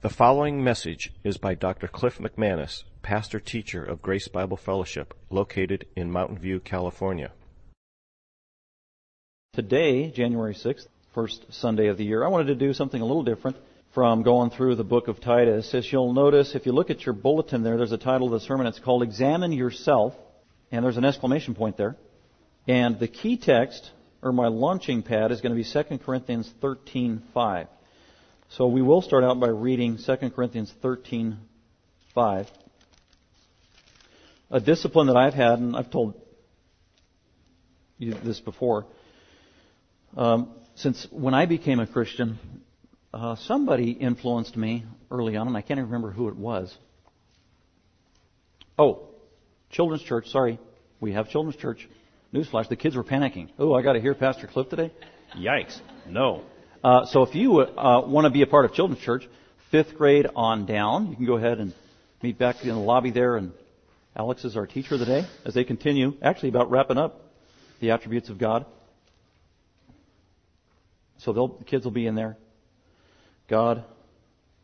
The following message is by Dr. Cliff McManus, pastor teacher of Grace Bible Fellowship, located in Mountain View, California. Today, January 6th, first Sunday of the year, I wanted to do something a little different from going through the book of Titus. As you'll notice, if you look at your bulletin there, there's a title of the sermon. It's called Examine Yourself, and there's an exclamation point there. And the key text, or my launching pad, is going to be 2 Corinthians 13:5. So we will start out by reading 2 Corinthians 13:5. A discipline that I've had, and I've told you this before, um, since when I became a Christian, uh, somebody influenced me early on, and I can't even remember who it was. Oh, children's church. Sorry, we have children's church. Newsflash: the kids were panicking. Oh, I got to hear Pastor Cliff today. Yikes! No. Uh, so if you uh, want to be a part of children's church, fifth grade on down, you can go ahead and meet back in the lobby there. And Alex is our teacher of the day as they continue, actually about wrapping up the attributes of God. So the kids will be in there. God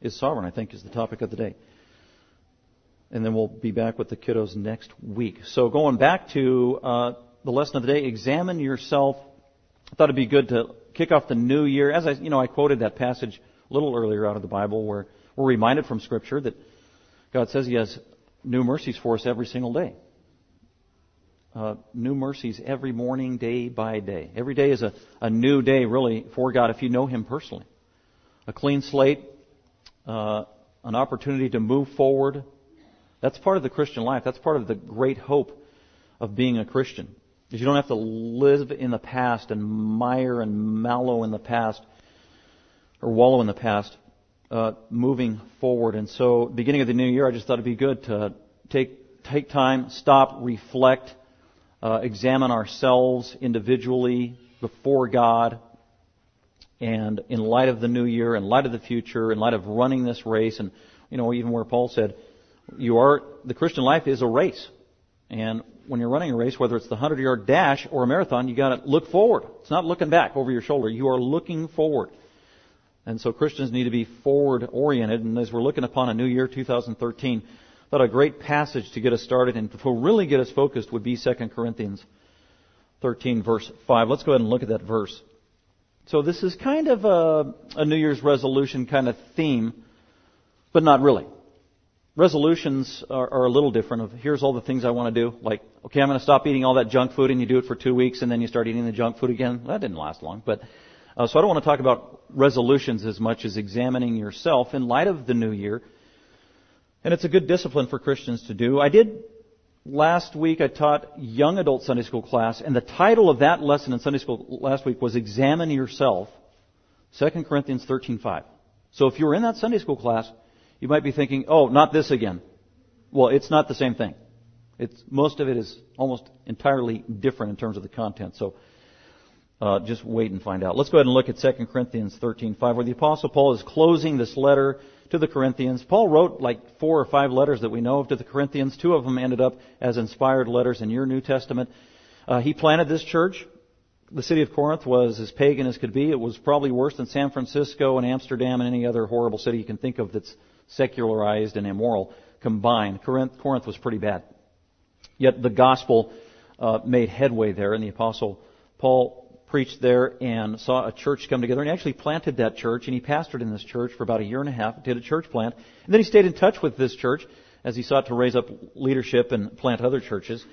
is sovereign, I think, is the topic of the day. And then we'll be back with the kiddos next week. So going back to uh, the lesson of the day, examine yourself. I thought it'd be good to kick off the new year. As I, you know, I quoted that passage a little earlier out of the Bible where we're reminded from Scripture that God says He has new mercies for us every single day. Uh, new mercies every morning, day by day. Every day is a, a new day, really, for God if you know Him personally. A clean slate, uh, an opportunity to move forward. That's part of the Christian life. That's part of the great hope of being a Christian. Is you don't have to live in the past and mire and mallow in the past or wallow in the past, uh, moving forward. And so, beginning of the new year, I just thought it'd be good to take take time, stop, reflect, uh, examine ourselves individually before God, and in light of the new year, in light of the future, in light of running this race, and you know, even where Paul said, "You are the Christian life is a race." And when you're running a race, whether it's the 100 yard dash or a marathon, you got to look forward. It's not looking back over your shoulder. You are looking forward. And so Christians need to be forward oriented. And as we're looking upon a new year, 2013, I thought a great passage to get us started and to really get us focused would be 2 Corinthians 13 verse 5. Let's go ahead and look at that verse. So this is kind of a, a New Year's resolution kind of theme, but not really resolutions are, are, a little different of here's all the things I want to do. Like, okay, I'm going to stop eating all that junk food and you do it for two weeks and then you start eating the junk food again. That didn't last long. But, uh, so I don't want to talk about resolutions as much as examining yourself in light of the new year. And it's a good discipline for Christians to do. I did last week I taught young adult Sunday school class and the title of that lesson in Sunday school last week was examine yourself. 2 Corinthians 13:5. So if you were in that Sunday school class, you might be thinking, oh, not this again. Well, it's not the same thing. It's, most of it is almost entirely different in terms of the content. So, uh, just wait and find out. Let's go ahead and look at 2 Corinthians 13:5, where the Apostle Paul is closing this letter to the Corinthians. Paul wrote like four or five letters that we know of to the Corinthians. Two of them ended up as inspired letters in your New Testament. Uh, he planted this church. The city of Corinth was as pagan as could be. It was probably worse than San Francisco and Amsterdam and any other horrible city you can think of that's secularized and immoral combined. Corinth, Corinth was pretty bad. Yet the gospel uh, made headway there, and the apostle Paul preached there and saw a church come together, and actually planted that church, and he pastored in this church for about a year and a half, did a church plant, and then he stayed in touch with this church as he sought to raise up leadership and plant other churches.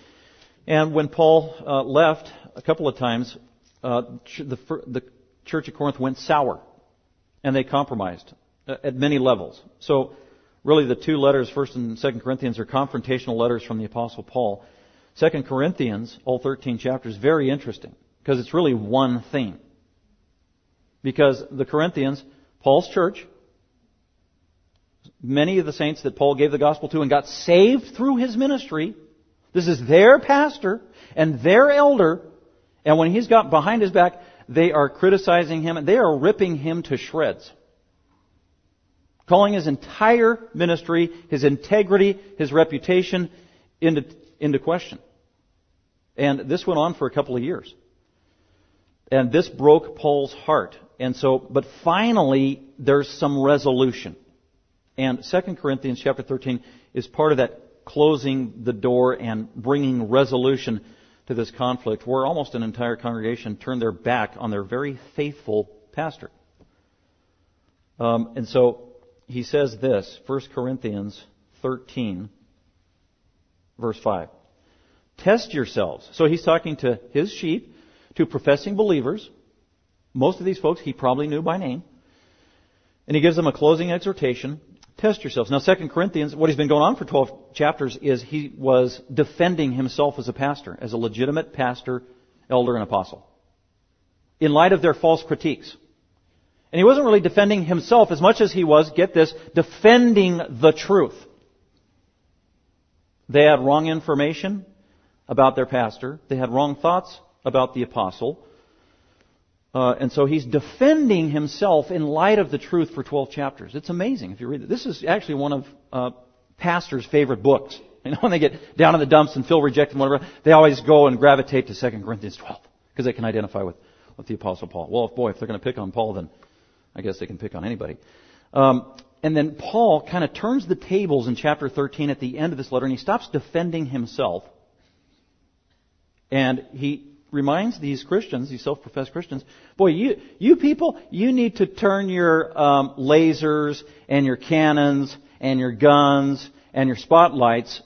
And when Paul uh, left a couple of times, uh, the, the church at Corinth went sour, and they compromised. Uh, at many levels. So, really, the two letters, First and Second Corinthians, are confrontational letters from the Apostle Paul. Second Corinthians, all 13 chapters, very interesting because it's really one theme. Because the Corinthians, Paul's church, many of the saints that Paul gave the gospel to and got saved through his ministry, this is their pastor and their elder, and when he's got behind his back, they are criticizing him and they are ripping him to shreds calling his entire ministry, his integrity, his reputation into, into question. And this went on for a couple of years. And this broke Paul's heart. And so, but finally, there's some resolution. And 2 Corinthians chapter 13 is part of that closing the door and bringing resolution to this conflict where almost an entire congregation turned their back on their very faithful pastor. Um, and so he says this, 1 Corinthians 13, verse 5. Test yourselves. So he's talking to his sheep, to professing believers. Most of these folks he probably knew by name. And he gives them a closing exhortation. Test yourselves. Now, 2 Corinthians, what he's been going on for 12 chapters is he was defending himself as a pastor, as a legitimate pastor, elder, and apostle. In light of their false critiques. And he wasn't really defending himself as much as he was, get this, defending the truth. They had wrong information about their pastor. They had wrong thoughts about the apostle. Uh, and so he's defending himself in light of the truth for 12 chapters. It's amazing if you read it. This is actually one of uh, pastors' favorite books. You know, when they get down in the dumps and feel rejected and whatever, they always go and gravitate to 2 Corinthians 12 because they can identify with, with the Apostle Paul. Well, if, boy, if they're going to pick on Paul, then I guess they can pick on anybody. Um, and then Paul kind of turns the tables in chapter 13 at the end of this letter, and he stops defending himself. And he reminds these Christians, these self-professed Christians, boy, you, you people, you need to turn your um, lasers and your cannons and your guns and your spotlights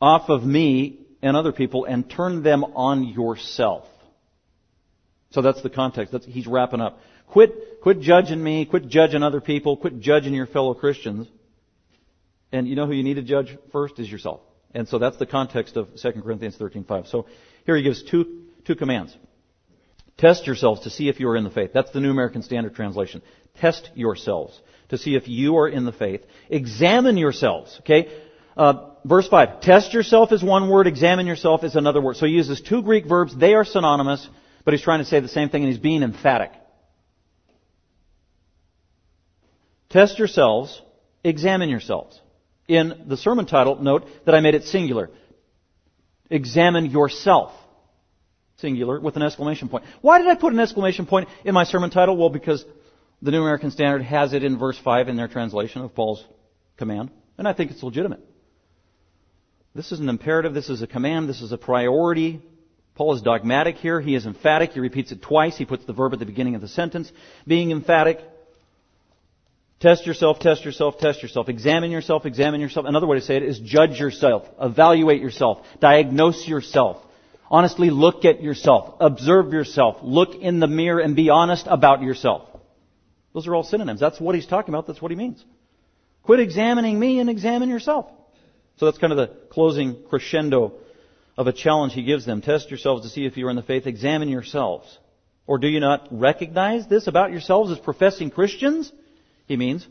off of me and other people and turn them on yourself. So that's the context. That's, he's wrapping up. Quit, quit judging me. Quit judging other people. Quit judging your fellow Christians. And you know who you need to judge first is yourself. And so that's the context of 2 Corinthians 13:5. So here he gives two two commands. Test yourselves to see if you are in the faith. That's the New American Standard Translation. Test yourselves to see if you are in the faith. Examine yourselves. Okay. Uh, verse five. Test yourself is one word. Examine yourself is another word. So he uses two Greek verbs. They are synonymous, but he's trying to say the same thing, and he's being emphatic. Test yourselves. Examine yourselves. In the sermon title, note that I made it singular. Examine yourself singular, with an exclamation point. Why did I put an exclamation point in my sermon title? Well, because the New American Standard has it in verse 5 in their translation of Paul's command, and I think it's legitimate. This is an imperative, this is a command, this is a priority. Paul is dogmatic here, he is emphatic, he repeats it twice, he puts the verb at the beginning of the sentence, being emphatic. Test yourself, test yourself, test yourself. Examine yourself, examine yourself. Another way to say it is judge yourself, evaluate yourself, diagnose yourself. Honestly look at yourself. Observe yourself. Look in the mirror and be honest about yourself. Those are all synonyms. That's what he's talking about. That's what he means. Quit examining me and examine yourself. So that's kind of the closing crescendo of a challenge he gives them. Test yourselves to see if you are in the faith. Examine yourselves. Or do you not recognize this about yourselves as professing Christians? He means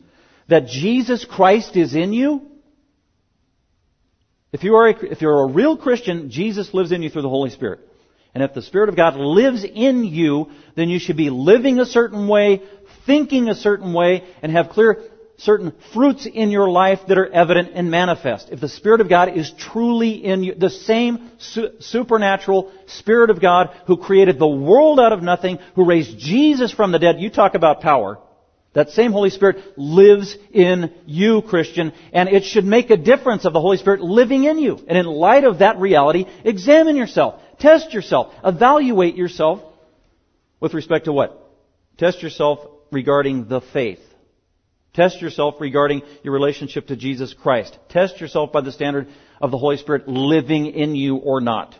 that Jesus Christ is in you if you are a, if you're a real Christian, Jesus lives in you through the Holy Spirit. And if the Spirit of God lives in you, then you should be living a certain way, thinking a certain way, and have clear certain fruits in your life that are evident and manifest. If the Spirit of God is truly in you, the same su- supernatural Spirit of God who created the world out of nothing, who raised Jesus from the dead, you talk about power. That same Holy Spirit lives in you, Christian, and it should make a difference of the Holy Spirit living in you. And in light of that reality, examine yourself, test yourself, evaluate yourself with respect to what? Test yourself regarding the faith. Test yourself regarding your relationship to Jesus Christ. Test yourself by the standard of the Holy Spirit living in you or not.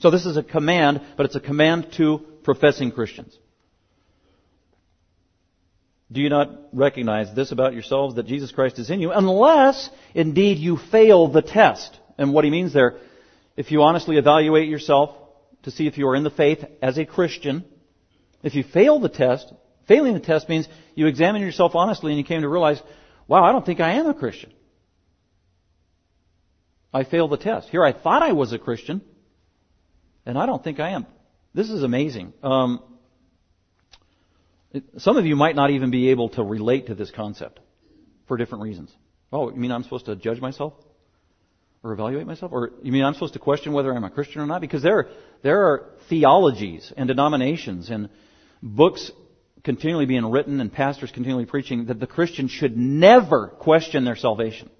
So this is a command, but it's a command to professing Christians. Do you not recognize this about yourselves that Jesus Christ is in you unless indeed you fail the test? And what he means there, if you honestly evaluate yourself to see if you are in the faith as a Christian, if you fail the test, failing the test means you examine yourself honestly and you came to realize, wow, I don't think I am a Christian. I failed the test. Here I thought I was a Christian, and I don't think I am. This is amazing. Um, some of you might not even be able to relate to this concept for different reasons. Oh, you mean I'm supposed to judge myself? Or evaluate myself? Or you mean I'm supposed to question whether I'm a Christian or not? Because there, there are theologies and denominations and books continually being written and pastors continually preaching that the Christian should never question their salvation.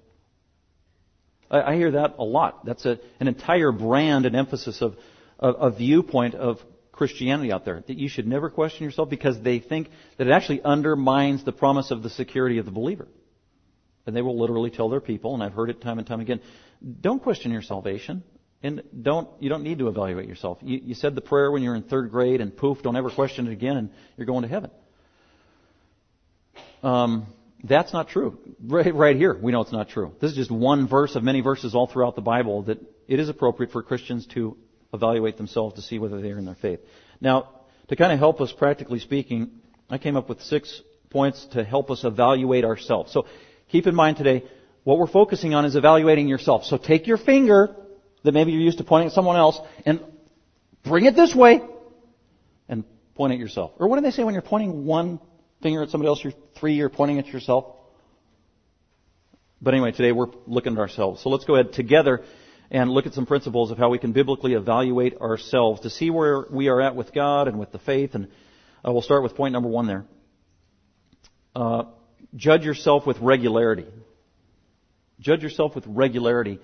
I, I hear that a lot. That's a, an entire brand and emphasis of a, viewpoint of Christianity out there. That you should never question yourself because they think that it actually undermines the promise of the security of the believer. And they will literally tell their people, and I've heard it time and time again, don't question your salvation. And don't, you don't need to evaluate yourself. You, you said the prayer when you're in third grade and poof, don't ever question it again and you're going to heaven. Um, that's not true. Right, right here, we know it's not true. This is just one verse of many verses all throughout the Bible that it is appropriate for Christians to evaluate themselves to see whether they are in their faith. Now, to kind of help us practically speaking, I came up with six points to help us evaluate ourselves. So keep in mind today, what we're focusing on is evaluating yourself. So take your finger that maybe you're used to pointing at someone else and bring it this way and point at yourself. Or what do they say when you're pointing one finger at somebody else, you're three, you're pointing at yourself? But anyway, today we're looking at ourselves. So let's go ahead together and look at some principles of how we can biblically evaluate ourselves to see where we are at with God and with the faith. And uh, we'll start with point number one there. Uh, judge yourself with regularity. Judge yourself with regularity.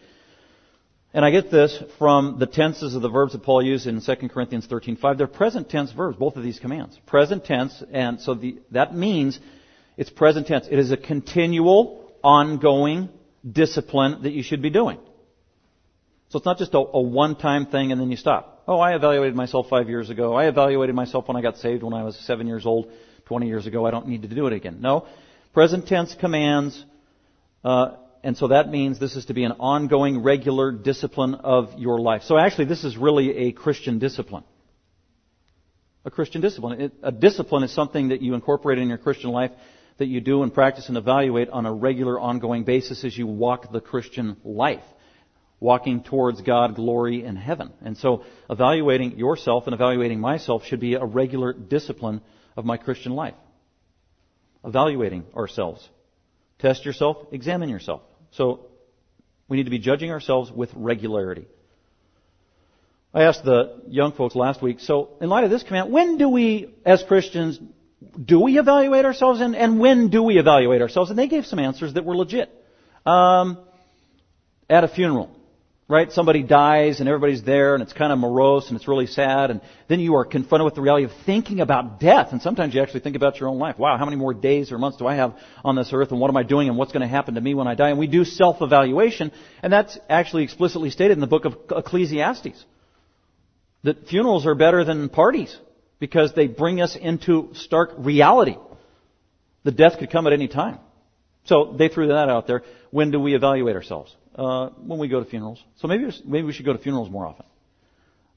And I get this from the tenses of the verbs that Paul used in 2 Corinthians 13:5. They're present tense verbs, both of these commands. Present tense, and so the, that means it's present tense. It is a continual, ongoing discipline that you should be doing. So it's not just a, a one-time thing and then you stop. Oh, I evaluated myself five years ago. I evaluated myself when I got saved when I was seven years old, 20 years ago. I don't need to do it again. No. Present tense commands, uh, and so that means this is to be an ongoing, regular discipline of your life. So actually, this is really a Christian discipline. A Christian discipline. It, a discipline is something that you incorporate in your Christian life that you do and practice and evaluate on a regular, ongoing basis as you walk the Christian life. Walking towards God, glory, and heaven. And so, evaluating yourself and evaluating myself should be a regular discipline of my Christian life. Evaluating ourselves. Test yourself, examine yourself. So we need to be judging ourselves with regularity. I asked the young folks last week, so in light of this command, when do we, as Christians, do we evaluate ourselves and, and when do we evaluate ourselves? And they gave some answers that were legit. Um, at a funeral right? Somebody dies and everybody's there and it's kind of morose and it's really sad and then you are confronted with the reality of thinking about death and sometimes you actually think about your own life. Wow, how many more days or months do I have on this earth and what am I doing and what's going to happen to me when I die? And we do self-evaluation and that's actually explicitly stated in the book of Ecclesiastes. That funerals are better than parties because they bring us into stark reality. The death could come at any time. So they threw that out there. When do we evaluate ourselves? Uh, when we go to funerals. So maybe maybe we should go to funerals more often.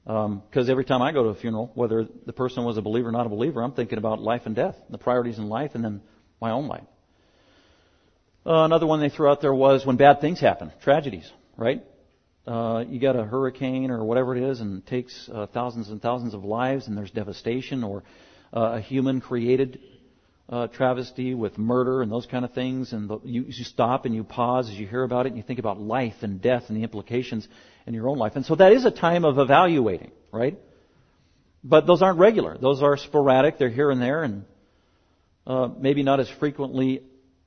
Because um, every time I go to a funeral, whether the person was a believer or not a believer, I'm thinking about life and death, the priorities in life, and then my own life. Uh, another one they threw out there was when bad things happen, tragedies, right? Uh, you got a hurricane or whatever it is, and it takes uh, thousands and thousands of lives, and there's devastation, or uh, a human created uh, travesty with murder and those kind of things, and the, you, you stop and you pause as you hear about it, and you think about life and death and the implications in your own life. And so that is a time of evaluating, right? But those aren't regular. Those are sporadic. They're here and there, and uh, maybe not as frequently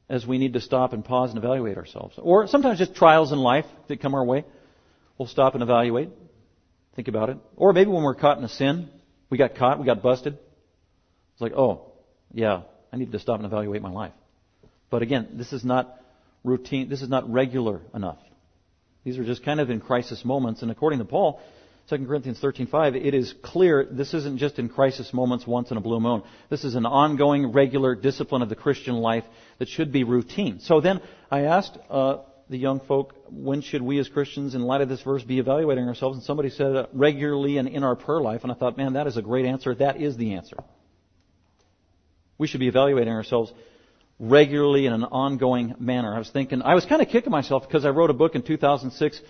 as we need to stop and pause and evaluate ourselves. Or sometimes just trials in life that come our way. We'll stop and evaluate, think about it. Or maybe when we're caught in a sin, we got caught, we got busted. It's like, oh, yeah, I need to stop and evaluate my life. But again, this is not routine, this is not regular enough. These are just kind of in crisis moments, and according to Paul, 2 Corinthians 13:5, it is clear this isn't just in crisis moments once in a blue moon. This is an ongoing, regular discipline of the Christian life that should be routine. So then I asked uh, the young folk, when should we as Christians, in light of this verse, be evaluating ourselves? And somebody said uh, regularly and in our prayer life, and I thought, man, that is a great answer. That is the answer. We should be evaluating ourselves regularly in an ongoing manner. I was thinking, I was kind of kicking myself because I wrote a book in 2006,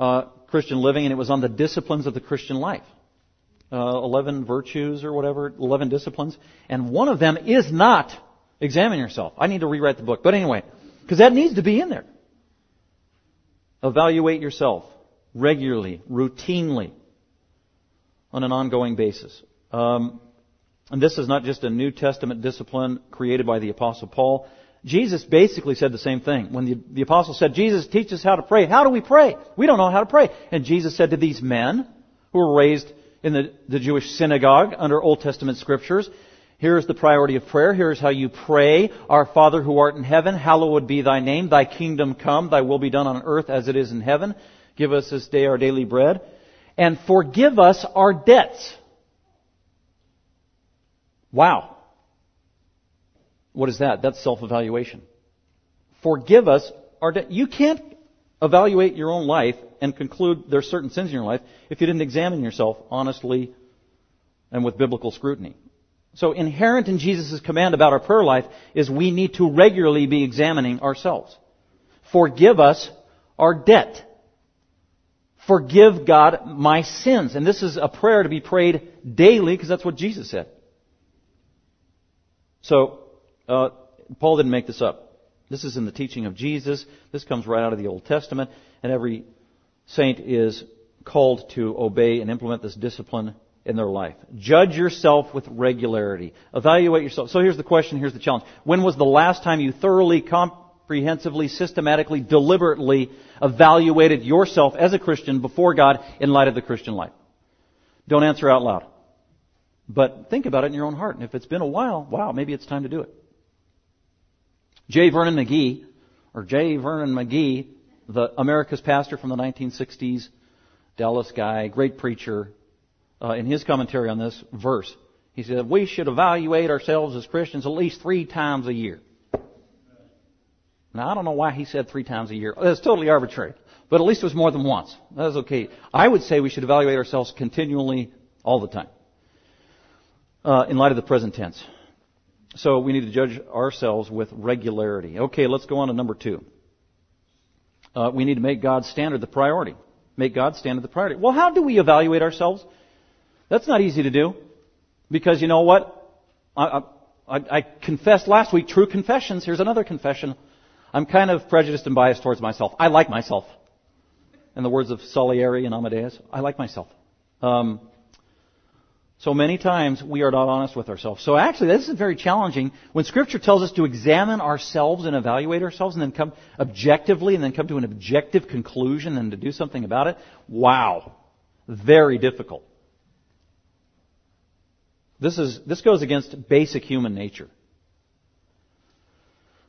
uh, Christian Living, and it was on the disciplines of the Christian life. Uh, 11 virtues or whatever, 11 disciplines. And one of them is not examine yourself. I need to rewrite the book. But anyway, because that needs to be in there. Evaluate yourself regularly, routinely, on an ongoing basis. Um, And this is not just a New Testament discipline created by the Apostle Paul. Jesus basically said the same thing. When the, the Apostle said, Jesus, teach us how to pray. How do we pray? We don't know how to pray. And Jesus said to these men who were raised in the, the Jewish synagogue under Old Testament scriptures, Here's the priority of prayer. Here's how you pray. Our Father who art in heaven, hallowed be thy name. Thy kingdom come. Thy will be done on earth as it is in heaven. Give us this day our daily bread. And forgive us our debts. Wow. What is that? That's self-evaluation. Forgive us our debt. You can't evaluate your own life and conclude there's certain sins in your life if you didn't examine yourself honestly and with biblical scrutiny. So inherent in Jesus' command about our prayer life is we need to regularly be examining ourselves. Forgive us our debt. Forgive God my sins. And this is a prayer to be prayed daily because that's what Jesus said. So, uh, Paul didn't make this up. This is in the teaching of Jesus. This comes right out of the Old Testament. And every saint is called to obey and implement this discipline in their life. Judge yourself with regularity. Evaluate yourself. So here's the question, here's the challenge. When was the last time you thoroughly, comprehensively, systematically, deliberately evaluated yourself as a Christian before God in light of the Christian life? Don't answer out loud. But think about it in your own heart. And if it's been a while, wow, maybe it's time to do it. J. Vernon McGee, or J. Vernon McGee, the America's pastor from the 1960s, Dallas guy, great preacher, uh, in his commentary on this verse. He said, we should evaluate ourselves as Christians at least three times a year. Now, I don't know why he said three times a year. That's totally arbitrary. But at least it was more than once. That's okay. I would say we should evaluate ourselves continually all the time. Uh, in light of the present tense. So we need to judge ourselves with regularity. Okay, let's go on to number two. Uh, we need to make God's standard the priority. Make God's standard the priority. Well, how do we evaluate ourselves? That's not easy to do. Because you know what? I, I, I confessed last week true confessions. Here's another confession. I'm kind of prejudiced and biased towards myself. I like myself. In the words of Salieri and Amadeus, I like myself. Um, so many times we are not honest with ourselves. So actually, this is very challenging. When Scripture tells us to examine ourselves and evaluate ourselves and then come objectively and then come to an objective conclusion and to do something about it, wow. Very difficult. This is, this goes against basic human nature.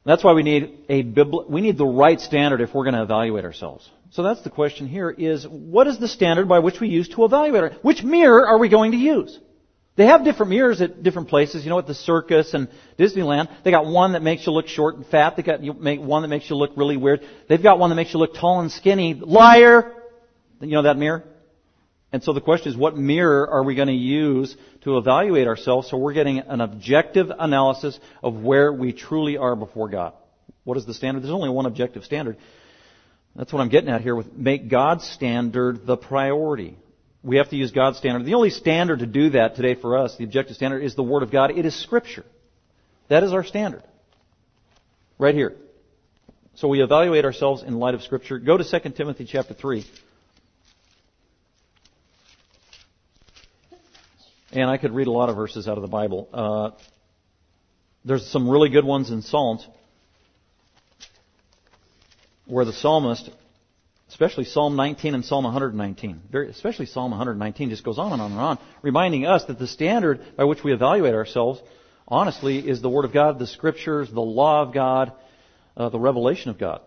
That's why we need a we need the right standard if we're going to evaluate ourselves. So that's the question here is what is the standard by which we use to evaluate? Our, which mirror are we going to use? They have different mirrors at different places. You know, at the circus and Disneyland, they got one that makes you look short and fat. They got one that makes you look really weird. They've got one that makes you look tall and skinny. Liar! You know that mirror? And so the question is, what mirror are we going to use to evaluate ourselves so we're getting an objective analysis of where we truly are before God? What is the standard? There's only one objective standard. That's what I'm getting at here with make God's standard the priority. We have to use God's standard. The only standard to do that today for us, the objective standard, is the Word of God. It is Scripture. That is our standard. Right here. So we evaluate ourselves in light of Scripture. Go to 2 Timothy chapter 3. And I could read a lot of verses out of the Bible. Uh, there's some really good ones in Psalms where the psalmist, especially Psalm 19 and Psalm 119, very, especially Psalm 119, just goes on and on and on, reminding us that the standard by which we evaluate ourselves, honestly, is the Word of God, the Scriptures, the law of God, uh, the revelation of God.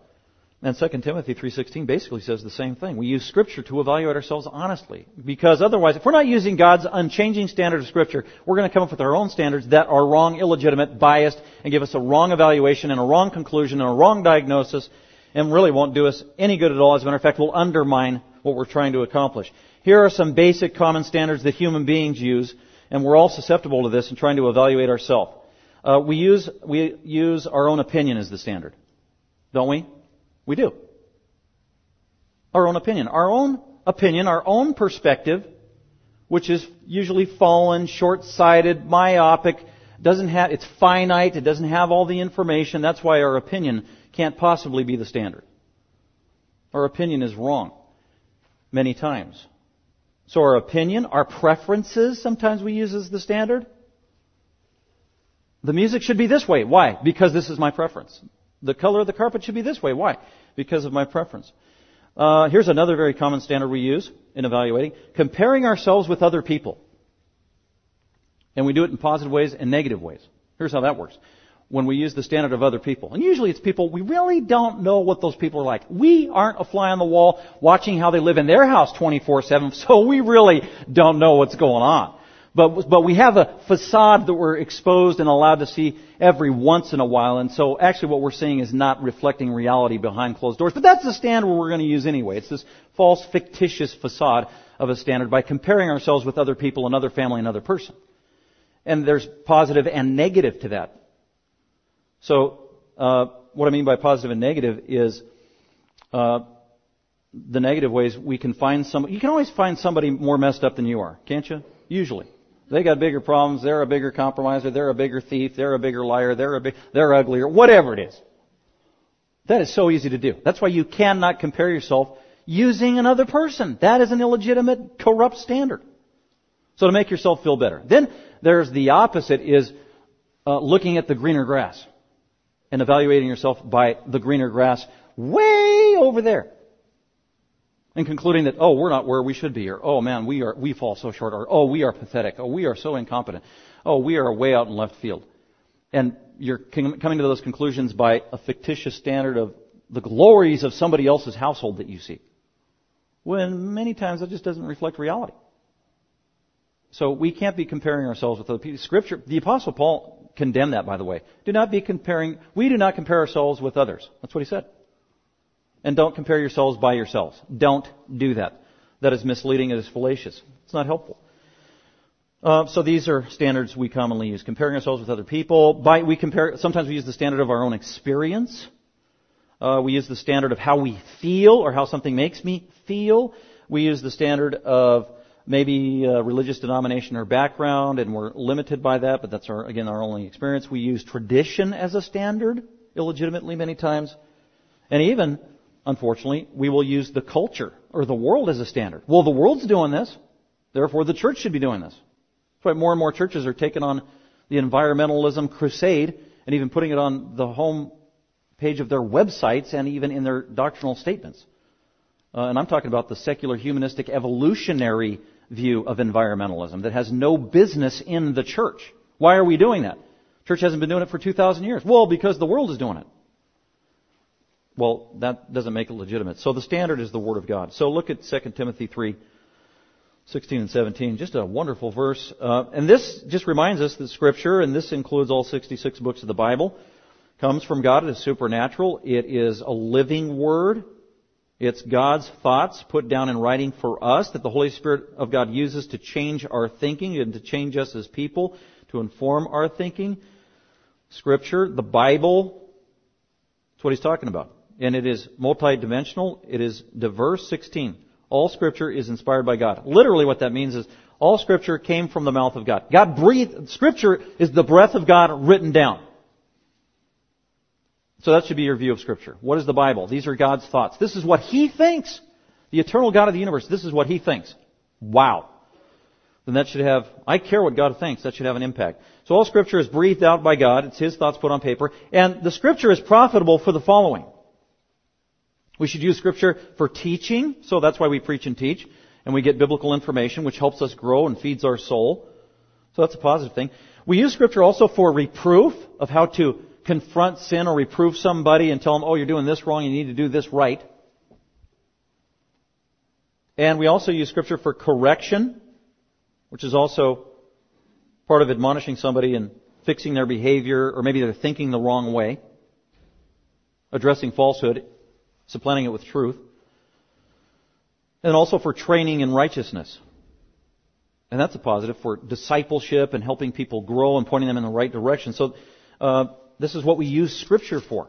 And 2 Timothy 3.16 basically says the same thing. We use Scripture to evaluate ourselves honestly. Because otherwise, if we're not using God's unchanging standard of Scripture, we're going to come up with our own standards that are wrong, illegitimate, biased, and give us a wrong evaluation and a wrong conclusion and a wrong diagnosis, and really won't do us any good at all. As a matter of fact, will undermine what we're trying to accomplish. Here are some basic common standards that human beings use, and we're all susceptible to this in trying to evaluate ourselves. Uh, we use we use our own opinion as the standard, don't we? We do. Our own opinion. Our own opinion, our own perspective, which is usually fallen, short-sighted, myopic, doesn't have, it's finite, it doesn't have all the information. That's why our opinion can't possibly be the standard. Our opinion is wrong. Many times. So our opinion, our preferences, sometimes we use as the standard. The music should be this way. Why? Because this is my preference. The color of the carpet should be this way. Why? Because of my preference. Uh, here's another very common standard we use in evaluating. Comparing ourselves with other people. And we do it in positive ways and negative ways. Here's how that works. When we use the standard of other people. And usually it's people, we really don't know what those people are like. We aren't a fly on the wall watching how they live in their house 24-7, so we really don't know what's going on. But, but we have a facade that we're exposed and allowed to see every once in a while, and so actually what we're seeing is not reflecting reality behind closed doors. But that's the standard we're going to use anyway. It's this false, fictitious facade of a standard by comparing ourselves with other people, another family, another person. And there's positive and negative to that. So, uh, what I mean by positive and negative is uh, the negative ways we can find some. You can always find somebody more messed up than you are, can't you? Usually. They got bigger problems. They're a bigger compromiser. They're a bigger thief. They're a bigger liar. They're a big, they're uglier. Whatever it is. That is so easy to do. That's why you cannot compare yourself using another person. That is an illegitimate, corrupt standard. So to make yourself feel better. Then there's the opposite is uh, looking at the greener grass and evaluating yourself by the greener grass way over there and concluding that, oh, we're not where we should be, or oh man, we are, we fall so short, or oh, we are pathetic, oh, we are so incompetent, oh, we are way out in left field. And you're coming to those conclusions by a fictitious standard of the glories of somebody else's household that you see. When many times that just doesn't reflect reality. So we can't be comparing ourselves with other people. Scripture, the apostle Paul condemned that, by the way. Do not be comparing, we do not compare ourselves with others. That's what he said. And don't compare yourselves by yourselves. Don't do that. That is misleading. It is fallacious. It's not helpful. Uh, so these are standards we commonly use. Comparing ourselves with other people. By, we compare, sometimes we use the standard of our own experience. Uh, we use the standard of how we feel or how something makes me feel. We use the standard of maybe religious denomination or background, and we're limited by that, but that's our, again our only experience. We use tradition as a standard, illegitimately many times. And even unfortunately, we will use the culture or the world as a standard. Well, the world's doing this, therefore the church should be doing this. That's why more and more churches are taking on the environmentalism crusade and even putting it on the home page of their websites and even in their doctrinal statements. Uh, and I'm talking about the secular humanistic evolutionary view of environmentalism that has no business in the church. Why are we doing that? Church hasn't been doing it for 2,000 years. Well, because the world is doing it. Well, that doesn't make it legitimate. So the standard is the Word of God. So look at 2 Timothy 3, 16 and 17. Just a wonderful verse. Uh, and this just reminds us that Scripture, and this includes all 66 books of the Bible, comes from God. It is supernatural. It is a living Word. It's God's thoughts put down in writing for us that the Holy Spirit of God uses to change our thinking and to change us as people, to inform our thinking. Scripture, the Bible, that's what he's talking about and it is multidimensional. It is diverse. 16. All scripture is inspired by God. Literally what that means is all scripture came from the mouth of God. God breathed, scripture is the breath of God written down. So that should be your view of scripture. What is the Bible? These are God's thoughts. This is what He thinks. The eternal God of the universe. This is what He thinks. Wow. Then that should have, I care what God thinks, that should have an impact. So all scripture is breathed out by God. It's His thoughts put on paper. And the scripture is profitable for the following. We should use scripture for teaching, so that's why we preach and teach, and we get biblical information which helps us grow and feeds our soul. So that's a positive thing. We use scripture also for reproof of how to confront sin or reprove somebody and tell them, oh, you're doing this wrong, you need to do this right. And we also use scripture for correction, which is also part of admonishing somebody and fixing their behavior, or maybe they're thinking the wrong way, addressing falsehood supplanting it with truth. And also for training in righteousness. And that's a positive for discipleship and helping people grow and pointing them in the right direction. So, uh, this is what we use Scripture for.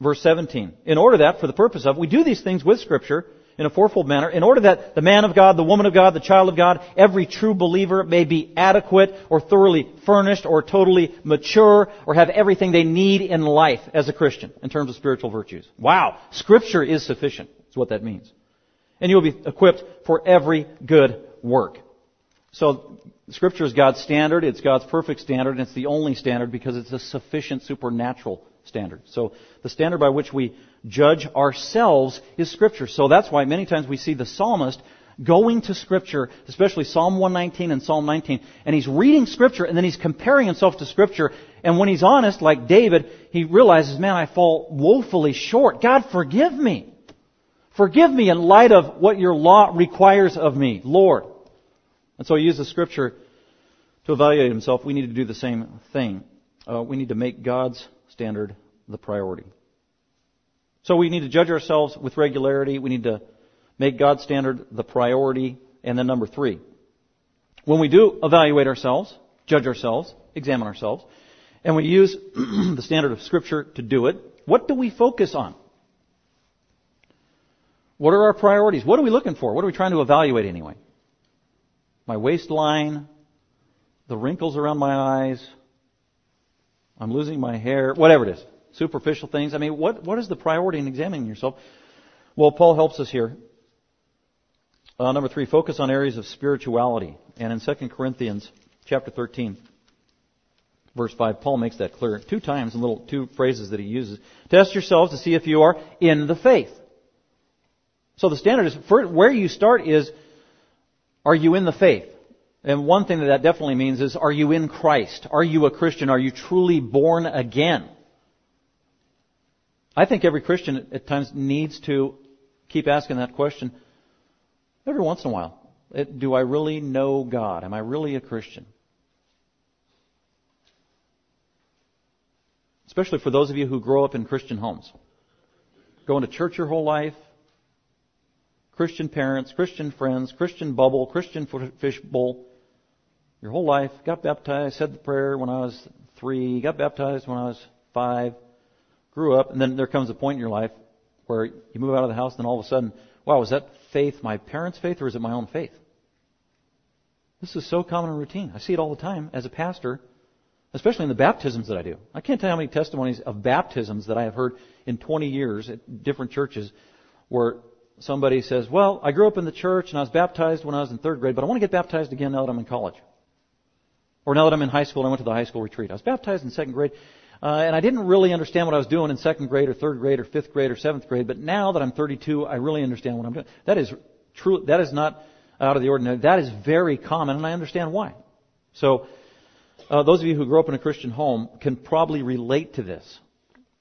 Verse 17. In order that, for the purpose of, we do these things with Scripture in a fourfold manner, in order that the man of God, the woman of God, the child of God, every true believer may be adequate or thoroughly furnished or totally mature or have everything they need in life as a Christian in terms of spiritual virtues. Wow. Scripture is sufficient. Is what that means. And you'll be equipped for every good work. So, Scripture is God's standard, it's God's perfect standard, and it's the only standard because it's a sufficient supernatural standard. So, the standard by which we judge ourselves is Scripture. So that's why many times we see the psalmist going to Scripture, especially Psalm 119 and Psalm 19, and he's reading Scripture and then he's comparing himself to Scripture, and when he's honest, like David, he realizes, man, I fall woefully short. God, forgive me. Forgive me in light of what your law requires of me, Lord. And so he uses Scripture to evaluate himself. We need to do the same thing. Uh, we need to make God's standard the priority. So we need to judge ourselves with regularity. We need to make God's standard the priority. And then number three, when we do evaluate ourselves, judge ourselves, examine ourselves, and we use the standard of Scripture to do it, what do we focus on? What are our priorities? What are we looking for? What are we trying to evaluate anyway? My waistline, the wrinkles around my eyes, I'm losing my hair, whatever it is superficial things. I mean, what, what is the priority in examining yourself? Well, Paul helps us here. Uh, number three, focus on areas of spirituality. And in 2 Corinthians chapter 13, verse 5, Paul makes that clear two times in little two phrases that he uses. Test yourselves to see if you are in the faith. So the standard is, where you start is, are you in the faith? And one thing that that definitely means is, are you in Christ? Are you a Christian? Are you truly born again? I think every Christian at times needs to keep asking that question every once in a while. Do I really know God? Am I really a Christian? Especially for those of you who grow up in Christian homes. Going to church your whole life, Christian parents, Christian friends, Christian bubble, Christian fish bowl, your whole life. Got baptized, said the prayer when I was three, got baptized when I was five, grew up, and then there comes a point in your life where you move out of the house, and then all of a sudden, wow, is that faith my parents' faith or is it my own faith? This is so common and routine. I see it all the time as a pastor, especially in the baptisms that I do. I can't tell you how many testimonies of baptisms that I have heard in 20 years at different churches where somebody says, well, I grew up in the church and I was baptized when I was in third grade, but I want to get baptized again now that I'm in college. Or now that I'm in high school and I went to the high school retreat. I was baptized in second grade uh, and I didn't really understand what I was doing in second grade or third grade or fifth grade or seventh grade, but now that I'm 32, I really understand what I'm doing. That is true. That is not out of the ordinary. That is very common, and I understand why. So, uh, those of you who grew up in a Christian home can probably relate to this.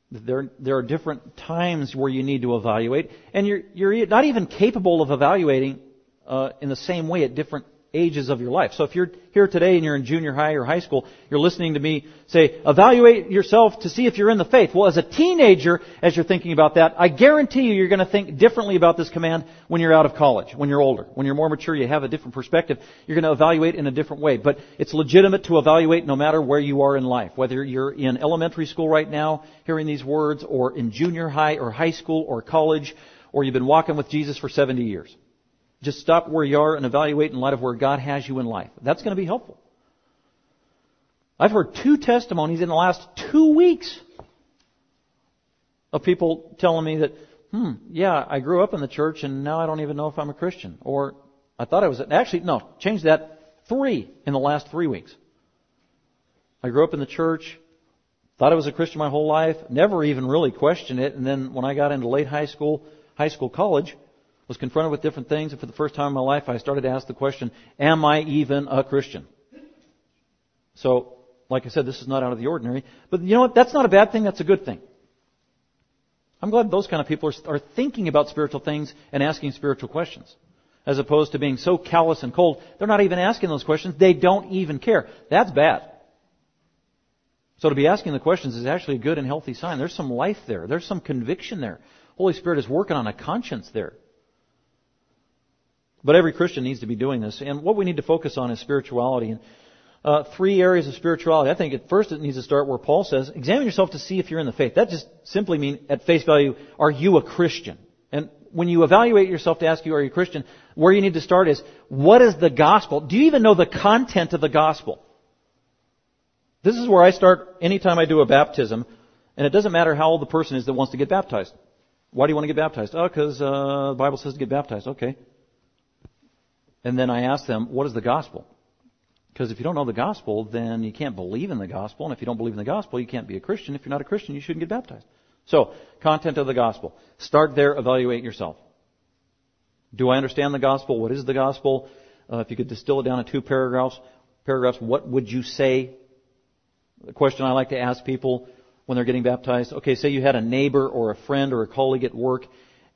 There, there are different times where you need to evaluate, and you're, you're not even capable of evaluating uh, in the same way at different ages of your life. So if you're here today and you're in junior high or high school, you're listening to me say, evaluate yourself to see if you're in the faith. Well, as a teenager, as you're thinking about that, I guarantee you you're going to think differently about this command when you're out of college, when you're older. When you're more mature, you have a different perspective. You're going to evaluate in a different way. But it's legitimate to evaluate no matter where you are in life. Whether you're in elementary school right now, hearing these words, or in junior high or high school or college, or you've been walking with Jesus for 70 years. Just stop where you are and evaluate in light of where God has you in life. That's going to be helpful. I've heard two testimonies in the last two weeks of people telling me that, hmm, yeah, I grew up in the church and now I don't even know if I'm a Christian. Or I thought I was, actually, no, change that. Three in the last three weeks. I grew up in the church, thought I was a Christian my whole life, never even really questioned it, and then when I got into late high school, high school, college, was confronted with different things, and for the first time in my life, I started to ask the question, am I even a Christian? So, like I said, this is not out of the ordinary. But you know what? That's not a bad thing. That's a good thing. I'm glad those kind of people are, are thinking about spiritual things and asking spiritual questions. As opposed to being so callous and cold, they're not even asking those questions. They don't even care. That's bad. So to be asking the questions is actually a good and healthy sign. There's some life there. There's some conviction there. Holy Spirit is working on a conscience there. But every Christian needs to be doing this. And what we need to focus on is spirituality. And uh, three areas of spirituality. I think at first it needs to start where Paul says, examine yourself to see if you're in the faith. That just simply means, at face value, are you a Christian? And when you evaluate yourself to ask you, are you a Christian, where you need to start is, what is the gospel? Do you even know the content of the gospel? This is where I start anytime I do a baptism, and it doesn't matter how old the person is that wants to get baptized. Why do you want to get baptized? Oh, because uh, the Bible says to get baptized. Okay. And then I ask them, what is the gospel? Because if you don't know the gospel, then you can't believe in the gospel. And if you don't believe in the gospel, you can't be a Christian. If you're not a Christian, you shouldn't get baptized. So, content of the gospel. Start there, evaluate yourself. Do I understand the gospel? What is the gospel? Uh, if you could distill it down in two paragraphs, paragraphs, what would you say? The question I like to ask people when they're getting baptized. Okay, say you had a neighbor or a friend or a colleague at work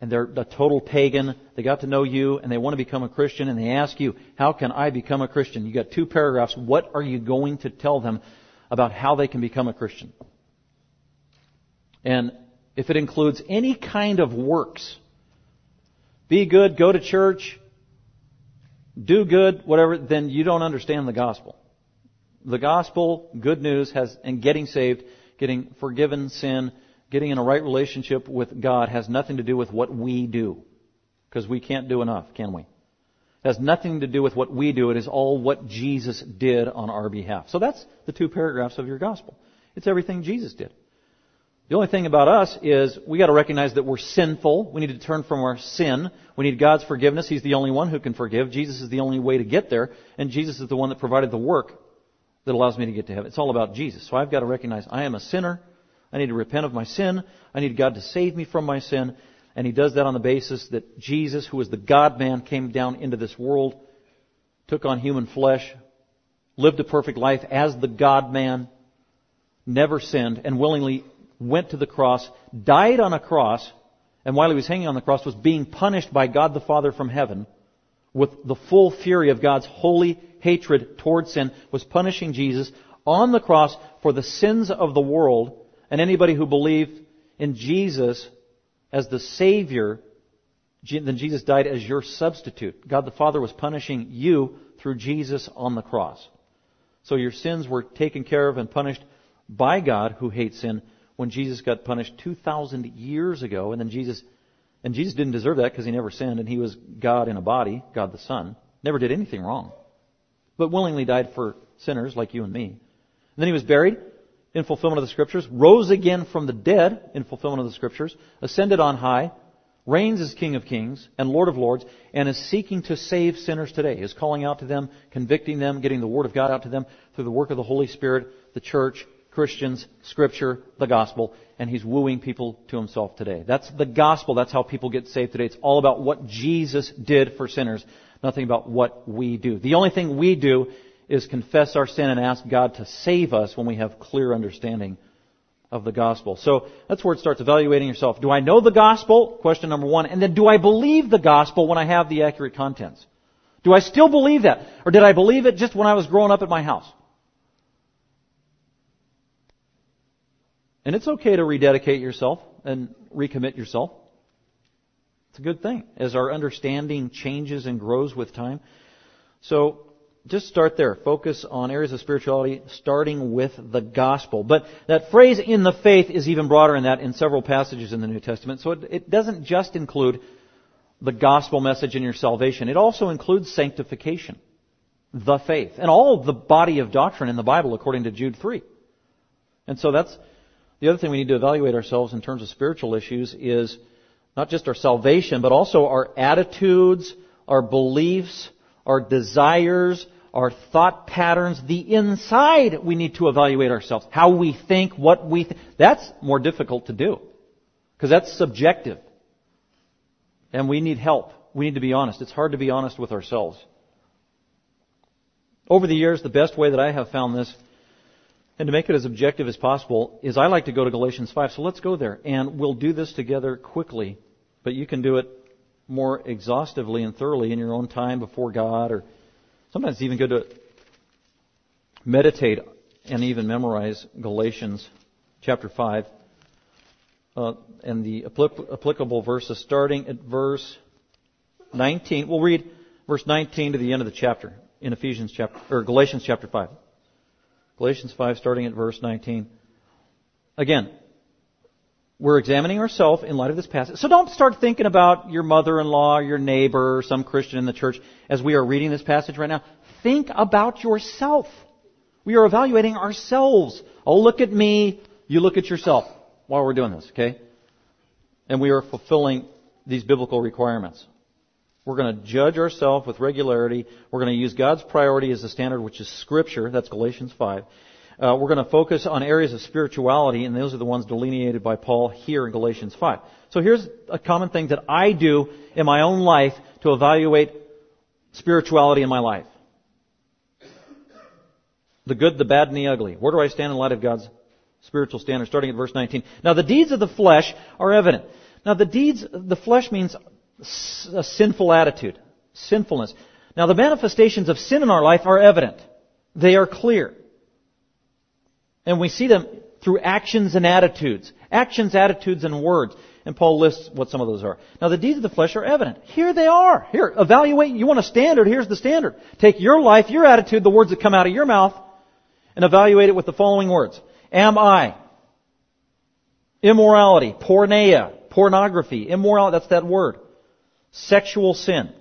and they're a total pagan. They got to know you and they want to become a Christian and they ask you, how can I become a Christian? You got two paragraphs. What are you going to tell them about how they can become a Christian? And if it includes any kind of works, be good, go to church, do good, whatever, then you don't understand the gospel. The gospel, good news, has, and getting saved, getting forgiven sin, getting in a right relationship with God has nothing to do with what we do. Because we can't do enough, can we? It has nothing to do with what we do. It is all what Jesus did on our behalf. So that's the two paragraphs of your gospel. It's everything Jesus did. The only thing about us is we got to recognize that we're sinful. We need to turn from our sin. We need God's forgiveness. He's the only one who can forgive. Jesus is the only way to get there, and Jesus is the one that provided the work that allows me to get to heaven. It's all about Jesus. So I've got to recognize I am a sinner. I need to repent of my sin. I need God to save me from my sin. And He does that on the basis that Jesus, who was the God man, came down into this world, took on human flesh, lived a perfect life as the God man, never sinned, and willingly went to the cross, died on a cross, and while he was hanging on the cross was being punished by God the Father from heaven with the full fury of God's holy hatred towards sin, was punishing Jesus on the cross for the sins of the world and anybody who believed in Jesus as the Savior, then Jesus died as your substitute. God the Father was punishing you through Jesus on the cross. So your sins were taken care of and punished by God who hates sin when Jesus got punished 2,000 years ago. And then Jesus, and Jesus didn't deserve that because he never sinned and he was God in a body, God the Son. Never did anything wrong. But willingly died for sinners like you and me. And then he was buried in fulfillment of the scriptures, rose again from the dead in fulfillment of the scriptures, ascended on high, reigns as King of Kings and Lord of Lords, and is seeking to save sinners today. Is calling out to them, convicting them, getting the Word of God out to them through the work of the Holy Spirit, the church, Christians, Scripture, the gospel, and He's wooing people to Himself today. That's the gospel. That's how people get saved today. It's all about what Jesus did for sinners, nothing about what we do. The only thing we do is confess our sin and ask God to save us when we have clear understanding of the gospel. So that's where it starts evaluating yourself. Do I know the gospel? Question number one. And then do I believe the gospel when I have the accurate contents? Do I still believe that? Or did I believe it just when I was growing up at my house? And it's okay to rededicate yourself and recommit yourself. It's a good thing as our understanding changes and grows with time. So just start there. Focus on areas of spirituality starting with the gospel. But that phrase in the faith is even broader in that in several passages in the New Testament. So it, it doesn't just include the gospel message in your salvation. It also includes sanctification. The faith. And all the body of doctrine in the Bible according to Jude 3. And so that's the other thing we need to evaluate ourselves in terms of spiritual issues is not just our salvation, but also our attitudes, our beliefs, our desires, our thought patterns, the inside we need to evaluate ourselves. How we think, what we think. That's more difficult to do. Because that's subjective. And we need help. We need to be honest. It's hard to be honest with ourselves. Over the years, the best way that I have found this, and to make it as objective as possible, is I like to go to Galatians 5. So let's go there. And we'll do this together quickly. But you can do it more exhaustively and thoroughly in your own time before God, or sometimes it's even good to meditate and even memorize Galatians chapter 5 uh, and the applicable verses starting at verse 19. We'll read verse 19 to the end of the chapter in Ephesians chapter, or Galatians chapter 5. Galatians 5 starting at verse 19. Again, we're examining ourselves in light of this passage. So don't start thinking about your mother-in-law, your neighbor, or some Christian in the church as we are reading this passage right now. Think about yourself. We are evaluating ourselves. Oh, look at me. You look at yourself while we're doing this, okay? And we are fulfilling these biblical requirements. We're going to judge ourselves with regularity. We're going to use God's priority as the standard, which is Scripture. That's Galatians 5. Uh, we're going to focus on areas of spirituality, and those are the ones delineated by Paul here in Galatians 5. So here's a common thing that I do in my own life to evaluate spirituality in my life. The good, the bad, and the ugly. Where do I stand in light of God's spiritual standard? Starting at verse 19. Now the deeds of the flesh are evident. Now the deeds, the flesh means a sinful attitude, sinfulness. Now the manifestations of sin in our life are evident. They are clear. And we see them through actions and attitudes. Actions, attitudes, and words. And Paul lists what some of those are. Now the deeds of the flesh are evident. Here they are. Here, evaluate. You want a standard, here's the standard. Take your life, your attitude, the words that come out of your mouth, and evaluate it with the following words. Am I? Immorality, porneia, pornography, immorality, that's that word. Sexual sin.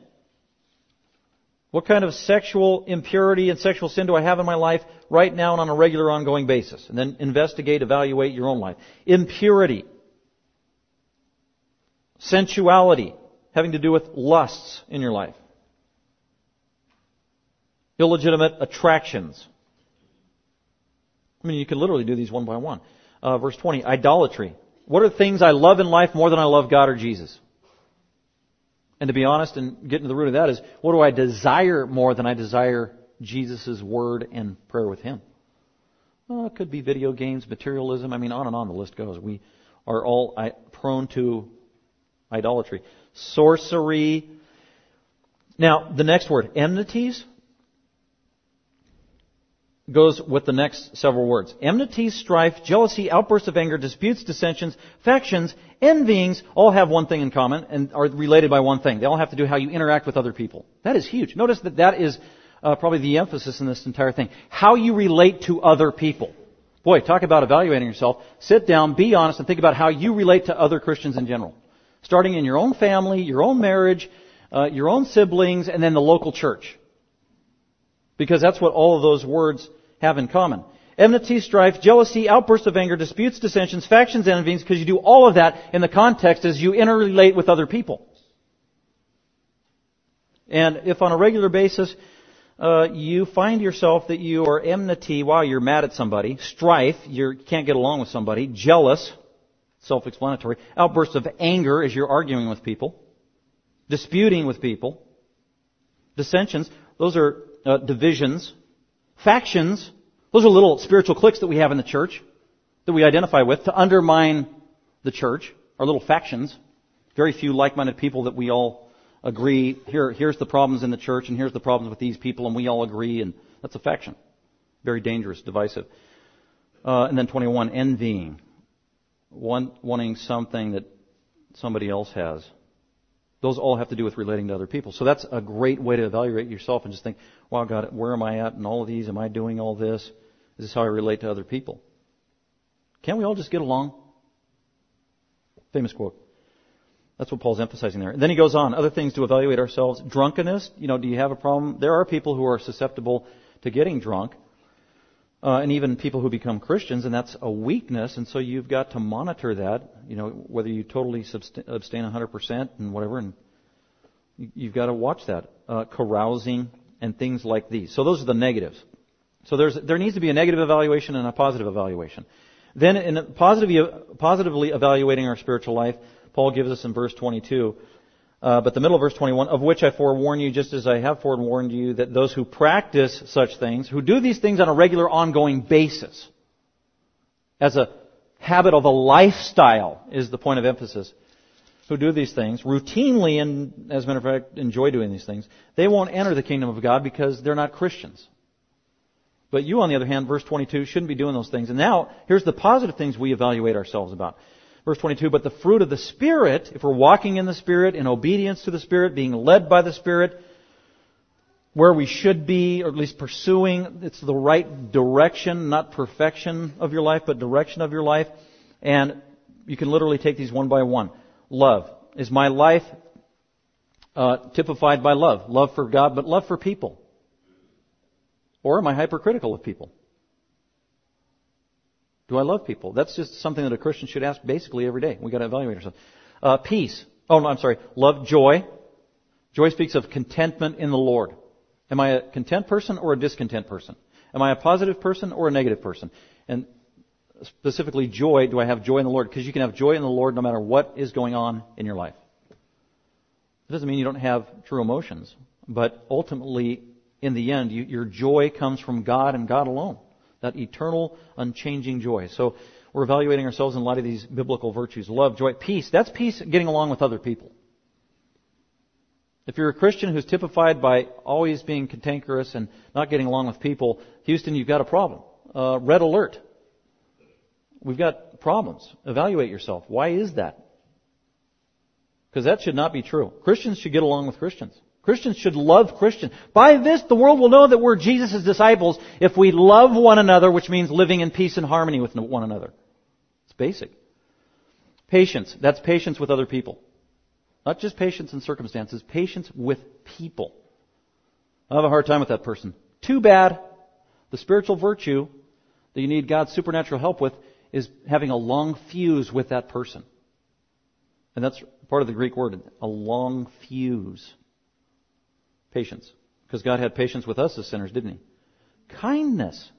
What kind of sexual impurity and sexual sin do I have in my life right now and on a regular ongoing basis? And then investigate, evaluate your own life. Impurity. Sensuality, having to do with lusts in your life. Illegitimate attractions. I mean, you could literally do these one by one. Uh, verse 20, idolatry. What are things I love in life more than I love God or Jesus? And to be honest and get to the root of that is, what do I desire more than I desire Jesus' word and prayer with Him? Well, it could be video games, materialism. I mean, on and on the list goes. We are all prone to idolatry. Sorcery. Now, the next word, enmities goes with the next several words. Enmity, strife, jealousy, outbursts of anger, disputes, dissensions, factions, envyings all have one thing in common and are related by one thing. They all have to do how you interact with other people. That is huge. Notice that that is uh, probably the emphasis in this entire thing. How you relate to other people. Boy, talk about evaluating yourself. Sit down, be honest, and think about how you relate to other Christians in general. Starting in your own family, your own marriage, uh, your own siblings, and then the local church. Because that's what all of those words have in common. Enmity, strife, jealousy, outbursts of anger, disputes, dissensions, factions, envyings, because you do all of that in the context as you interrelate with other people. And if on a regular basis, uh, you find yourself that you are enmity while you're mad at somebody, strife, you can't get along with somebody, jealous, self-explanatory, outbursts of anger as you're arguing with people, disputing with people, dissensions, those are uh, divisions, Factions, those are little spiritual cliques that we have in the church that we identify with to undermine the church, our little factions. Very few like-minded people that we all agree, here, here's the problems in the church and here's the problems with these people and we all agree and that's a faction. Very dangerous, divisive. Uh, and then 21, envying. One, wanting something that somebody else has. Those all have to do with relating to other people. So that's a great way to evaluate yourself and just think, wow, God, where am I at in all of these? Am I doing all this? Is this how I relate to other people? Can't we all just get along? Famous quote. That's what Paul's emphasizing there. And then he goes on, other things to evaluate ourselves. Drunkenness, you know, do you have a problem? There are people who are susceptible to getting drunk. Uh, and even people who become Christians, and that's a weakness, and so you've got to monitor that, you know, whether you totally abstain 100% and whatever, and you've got to watch that. Uh, carousing and things like these. So those are the negatives. So there's, there needs to be a negative evaluation and a positive evaluation. Then in positively, positively evaluating our spiritual life, Paul gives us in verse 22, uh, but the middle of verse 21, of which I forewarn you, just as I have forewarned you, that those who practice such things, who do these things on a regular, ongoing basis, as a habit of a lifestyle, is the point of emphasis, who do these things routinely and, as a matter of fact, enjoy doing these things, they won't enter the kingdom of God because they're not Christians. But you, on the other hand, verse 22, shouldn't be doing those things. And now, here's the positive things we evaluate ourselves about. Verse 22, but the fruit of the Spirit, if we're walking in the Spirit, in obedience to the Spirit, being led by the Spirit, where we should be, or at least pursuing, it's the right direction, not perfection of your life, but direction of your life. And you can literally take these one by one. Love. Is my life uh, typified by love? Love for God, but love for people? Or am I hypercritical of people? Do I love people? That's just something that a Christian should ask basically every day. We've got to evaluate ourselves. Uh, peace. Oh, no, I'm sorry. Love, joy. Joy speaks of contentment in the Lord. Am I a content person or a discontent person? Am I a positive person or a negative person? And specifically joy, do I have joy in the Lord? Because you can have joy in the Lord no matter what is going on in your life. It doesn't mean you don't have true emotions, but ultimately, in the end, you, your joy comes from God and God alone. That eternal, unchanging joy. So, we're evaluating ourselves in light of these biblical virtues. Love, joy, peace. That's peace getting along with other people. If you're a Christian who's typified by always being cantankerous and not getting along with people, Houston, you've got a problem. Uh, red alert. We've got problems. Evaluate yourself. Why is that? Because that should not be true. Christians should get along with Christians. Christians should love Christians. By this, the world will know that we're Jesus' disciples if we love one another, which means living in peace and harmony with one another. It's basic. Patience. That's patience with other people. Not just patience in circumstances, patience with people. I have a hard time with that person. Too bad. The spiritual virtue that you need God's supernatural help with is having a long fuse with that person. And that's part of the Greek word, a long fuse. Patience. Because God had patience with us as sinners, didn't He? Kindness.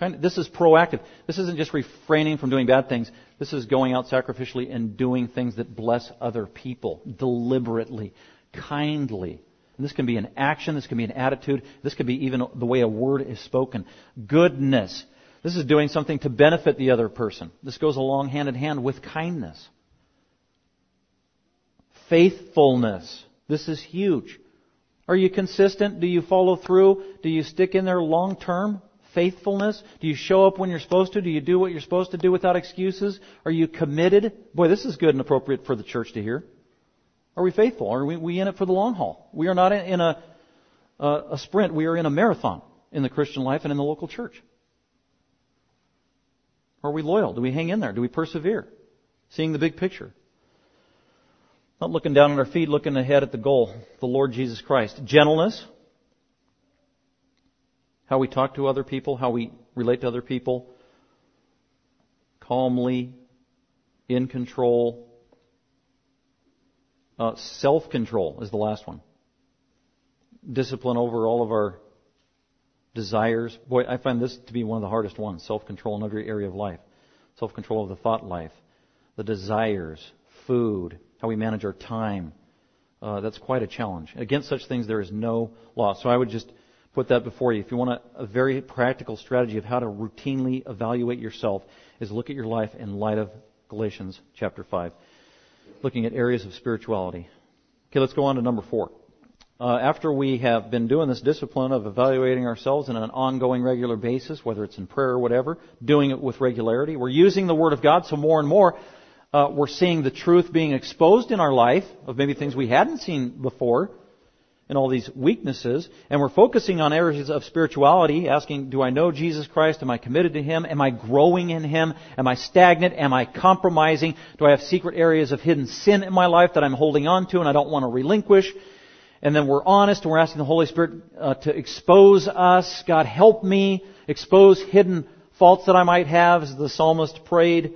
Kind this is proactive. This isn't just refraining from doing bad things. This is going out sacrificially and doing things that bless other people deliberately, kindly. And this can be an action. This can be an attitude. This could be even the way a word is spoken. Goodness. This is doing something to benefit the other person. This goes along hand in hand with kindness. Faithfulness. This is huge. Are you consistent? Do you follow through? Do you stick in there long term? Faithfulness? Do you show up when you're supposed to? Do you do what you're supposed to do without excuses? Are you committed? Boy, this is good and appropriate for the church to hear. Are we faithful? Are we, we in it for the long haul? We are not in a, a sprint. We are in a marathon in the Christian life and in the local church. Are we loyal? Do we hang in there? Do we persevere? Seeing the big picture. Not looking down on our feet, looking ahead at the goal, the Lord Jesus Christ. Gentleness. How we talk to other people, how we relate to other people. Calmly, in control. Uh, Self control is the last one. Discipline over all of our desires. Boy, I find this to be one of the hardest ones self control in every area of life. Self control of the thought life, the desires, food, how we manage our time. Uh, that's quite a challenge. Against such things, there is no law. So I would just put that before you. If you want a, a very practical strategy of how to routinely evaluate yourself, is look at your life in light of Galatians chapter 5, looking at areas of spirituality. Okay, let's go on to number four uh, after we have been doing this discipline of evaluating ourselves on an ongoing regular basis, whether it's in prayer or whatever, doing it with regularity, we're using the Word of God so more and more uh, we're seeing the truth being exposed in our life of maybe things we hadn't seen before and all these weaknesses, and we're focusing on areas of spirituality, asking, do I know Jesus Christ? Am I committed to Him? Am I growing in Him? Am I stagnant? Am I compromising? Do I have secret areas of hidden sin in my life that I'm holding on to and I don't want to relinquish? and then we're honest and we're asking the Holy Spirit uh, to expose us. God, help me expose hidden faults that I might have, as the psalmist prayed.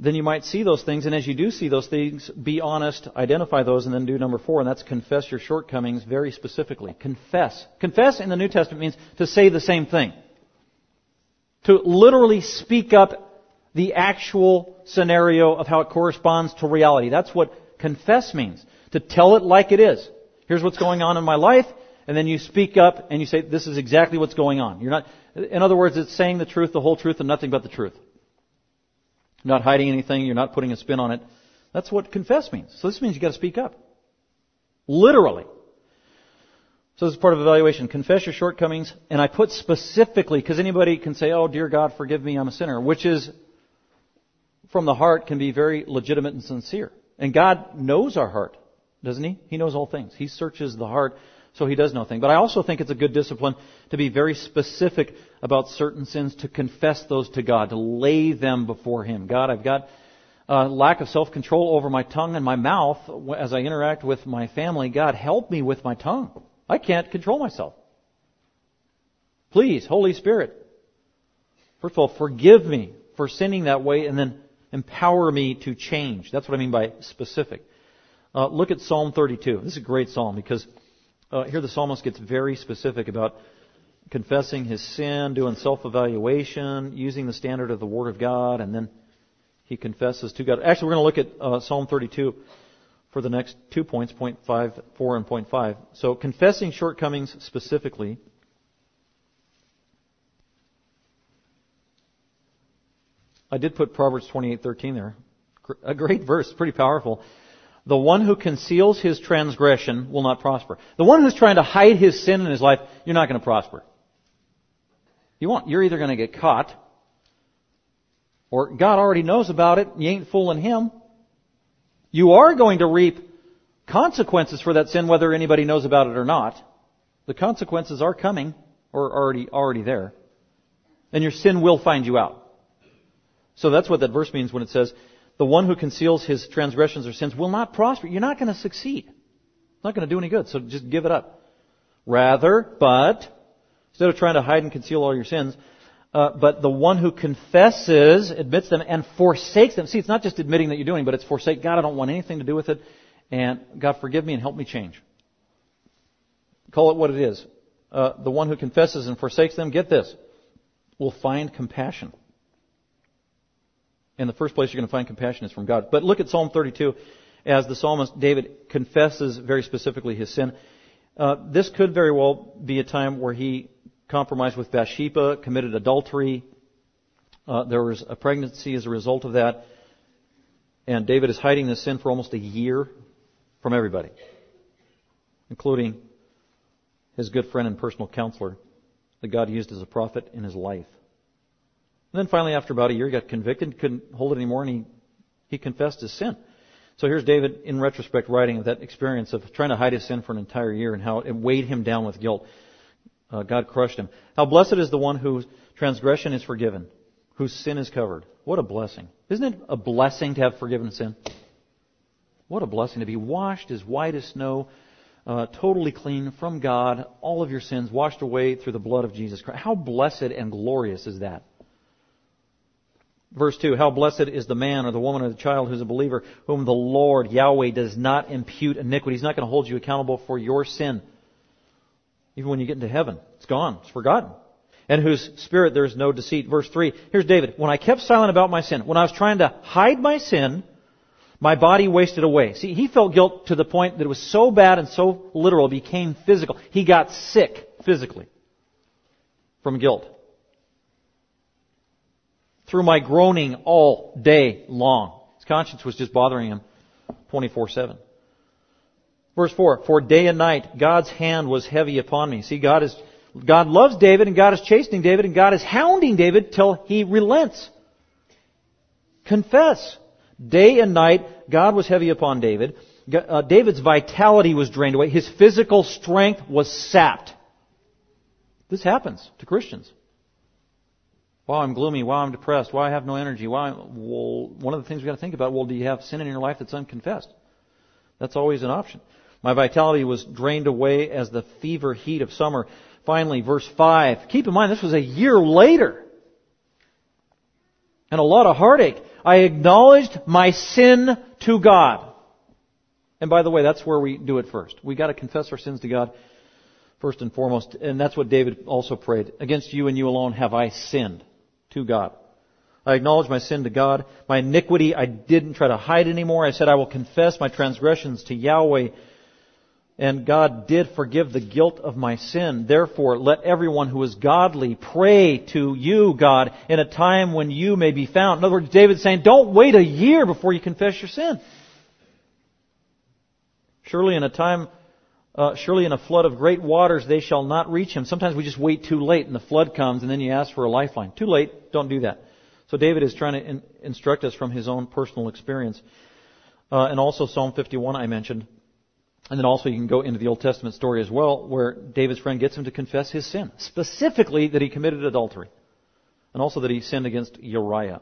Then you might see those things, and as you do see those things, be honest, identify those, and then do number four, and that's confess your shortcomings very specifically. Confess. Confess in the New Testament means to say the same thing. To literally speak up the actual scenario of how it corresponds to reality. That's what confess means. To tell it like it is. Here's what's going on in my life, and then you speak up and you say, this is exactly what's going on. You're not, in other words, it's saying the truth, the whole truth, and nothing but the truth. You're not hiding anything, you're not putting a spin on it. That's what confess means. So this means you've gotta speak up. Literally. So this is part of evaluation. Confess your shortcomings, and I put specifically, because anybody can say, oh dear God, forgive me, I'm a sinner, which is, from the heart, can be very legitimate and sincere. And God knows our heart doesn't he? He knows all things. He searches the heart, so he does know things. But I also think it's a good discipline to be very specific about certain sins, to confess those to God, to lay them before Him. God, I've got a lack of self-control over my tongue and my mouth as I interact with my family. God, help me with my tongue. I can't control myself. Please, Holy Spirit, first of all, forgive me for sinning that way and then empower me to change. That's what I mean by specific. Uh, look at Psalm 32. This is a great psalm because uh, here the psalmist gets very specific about confessing his sin, doing self-evaluation, using the standard of the Word of God, and then he confesses to God. Actually, we're going to look at uh, Psalm 32 for the next two points, point five, four, and point five. So, confessing shortcomings specifically. I did put Proverbs 28:13 there. A great verse, pretty powerful. The one who conceals his transgression will not prosper. The one who's trying to hide his sin in his life, you're not going to prosper. You won't. You're either going to get caught, or God already knows about it, you ain't fooling him. You are going to reap consequences for that sin whether anybody knows about it or not. The consequences are coming, or already, already there. And your sin will find you out. So that's what that verse means when it says, the one who conceals his transgressions or sins will not prosper. You're not going to succeed. It's not going to do any good, so just give it up. Rather, but, instead of trying to hide and conceal all your sins, uh, but the one who confesses, admits them, and forsakes them. See, it's not just admitting that you're doing, but it's forsake. God, I don't want anything to do with it, and God, forgive me and help me change. Call it what it is. Uh, the one who confesses and forsakes them, get this, will find compassion in the first place you're going to find compassion is from God. But look at Psalm 32 as the psalmist David confesses very specifically his sin. Uh, this could very well be a time where he compromised with Bathsheba, committed adultery. Uh, there was a pregnancy as a result of that. And David is hiding this sin for almost a year from everybody, including his good friend and personal counselor that God used as a prophet in his life. And then finally, after about a year, he got convicted, couldn't hold it anymore, and he, he confessed his sin. So here's David, in retrospect, writing of that experience of trying to hide his sin for an entire year and how it weighed him down with guilt. Uh, God crushed him. How blessed is the one whose transgression is forgiven, whose sin is covered. What a blessing. Isn't it a blessing to have forgiven sin? What a blessing to be washed as white as snow, uh, totally clean from God, all of your sins washed away through the blood of Jesus Christ. How blessed and glorious is that? Verse 2, how blessed is the man or the woman or the child who's a believer, whom the Lord, Yahweh, does not impute iniquity. He's not going to hold you accountable for your sin. Even when you get into heaven, it's gone. It's forgotten. And whose spirit there is no deceit. Verse 3, here's David. When I kept silent about my sin, when I was trying to hide my sin, my body wasted away. See, he felt guilt to the point that it was so bad and so literal, it became physical. He got sick physically from guilt through my groaning all day long. His conscience was just bothering him 24-7. Verse 4, for day and night God's hand was heavy upon me. See, God is, God loves David and God is chastening David and God is hounding David till he relents. Confess. Day and night God was heavy upon David. Uh, David's vitality was drained away. His physical strength was sapped. This happens to Christians. Wow, I'm gloomy. Wow, I'm depressed. Wow, I have no energy. Wow, well, one of the things we've got to think about, well, do you have sin in your life that's unconfessed? That's always an option. My vitality was drained away as the fever heat of summer. Finally, verse 5. Keep in mind, this was a year later. And a lot of heartache. I acknowledged my sin to God. And by the way, that's where we do it first. We gotta confess our sins to God first and foremost. And that's what David also prayed. Against you and you alone have I sinned to God. I acknowledge my sin to God. My iniquity I didn't try to hide anymore. I said I will confess my transgressions to Yahweh. And God did forgive the guilt of my sin. Therefore, let everyone who is godly pray to you, God, in a time when you may be found. In other words, David's saying, don't wait a year before you confess your sin. Surely in a time uh, surely in a flood of great waters they shall not reach him. Sometimes we just wait too late and the flood comes and then you ask for a lifeline. Too late, don't do that. So David is trying to in, instruct us from his own personal experience. Uh, and also Psalm 51 I mentioned. And then also you can go into the Old Testament story as well where David's friend gets him to confess his sin. Specifically that he committed adultery. And also that he sinned against Uriah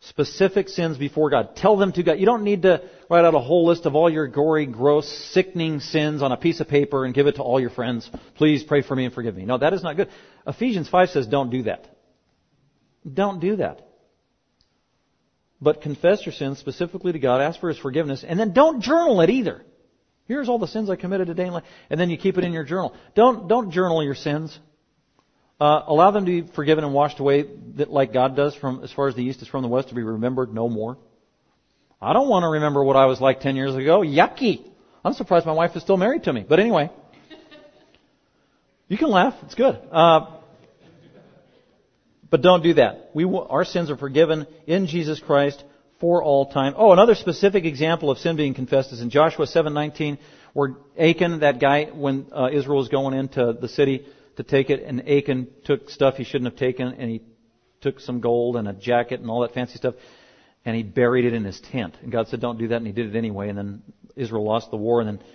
specific sins before God. Tell them to God. You don't need to write out a whole list of all your gory, gross, sickening sins on a piece of paper and give it to all your friends. Please pray for me and forgive me. No, that is not good. Ephesians 5 says don't do that. Don't do that. but confess your sins specifically to God, ask for His forgiveness, and then don't journal it either. Here's all the sins I committed today, and then you keep it in your journal. Don't don't journal your sins. Uh, allow them to be forgiven and washed away, that, like God does, from as far as the east is from the west, to be remembered no more. I don't want to remember what I was like ten years ago. Yucky! I'm surprised my wife is still married to me. But anyway, you can laugh. It's good. Uh, but don't do that. We, w- our sins are forgiven in Jesus Christ for all time. Oh, another specific example of sin being confessed is in Joshua 7:19, where Achan, that guy, when uh, Israel was going into the city to take it, and Achan took stuff he shouldn't have taken, and he took some gold and a jacket and all that fancy stuff, and he buried it in his tent. And God said, "Don't do that," and he did it anyway. And then Israel lost the war, and then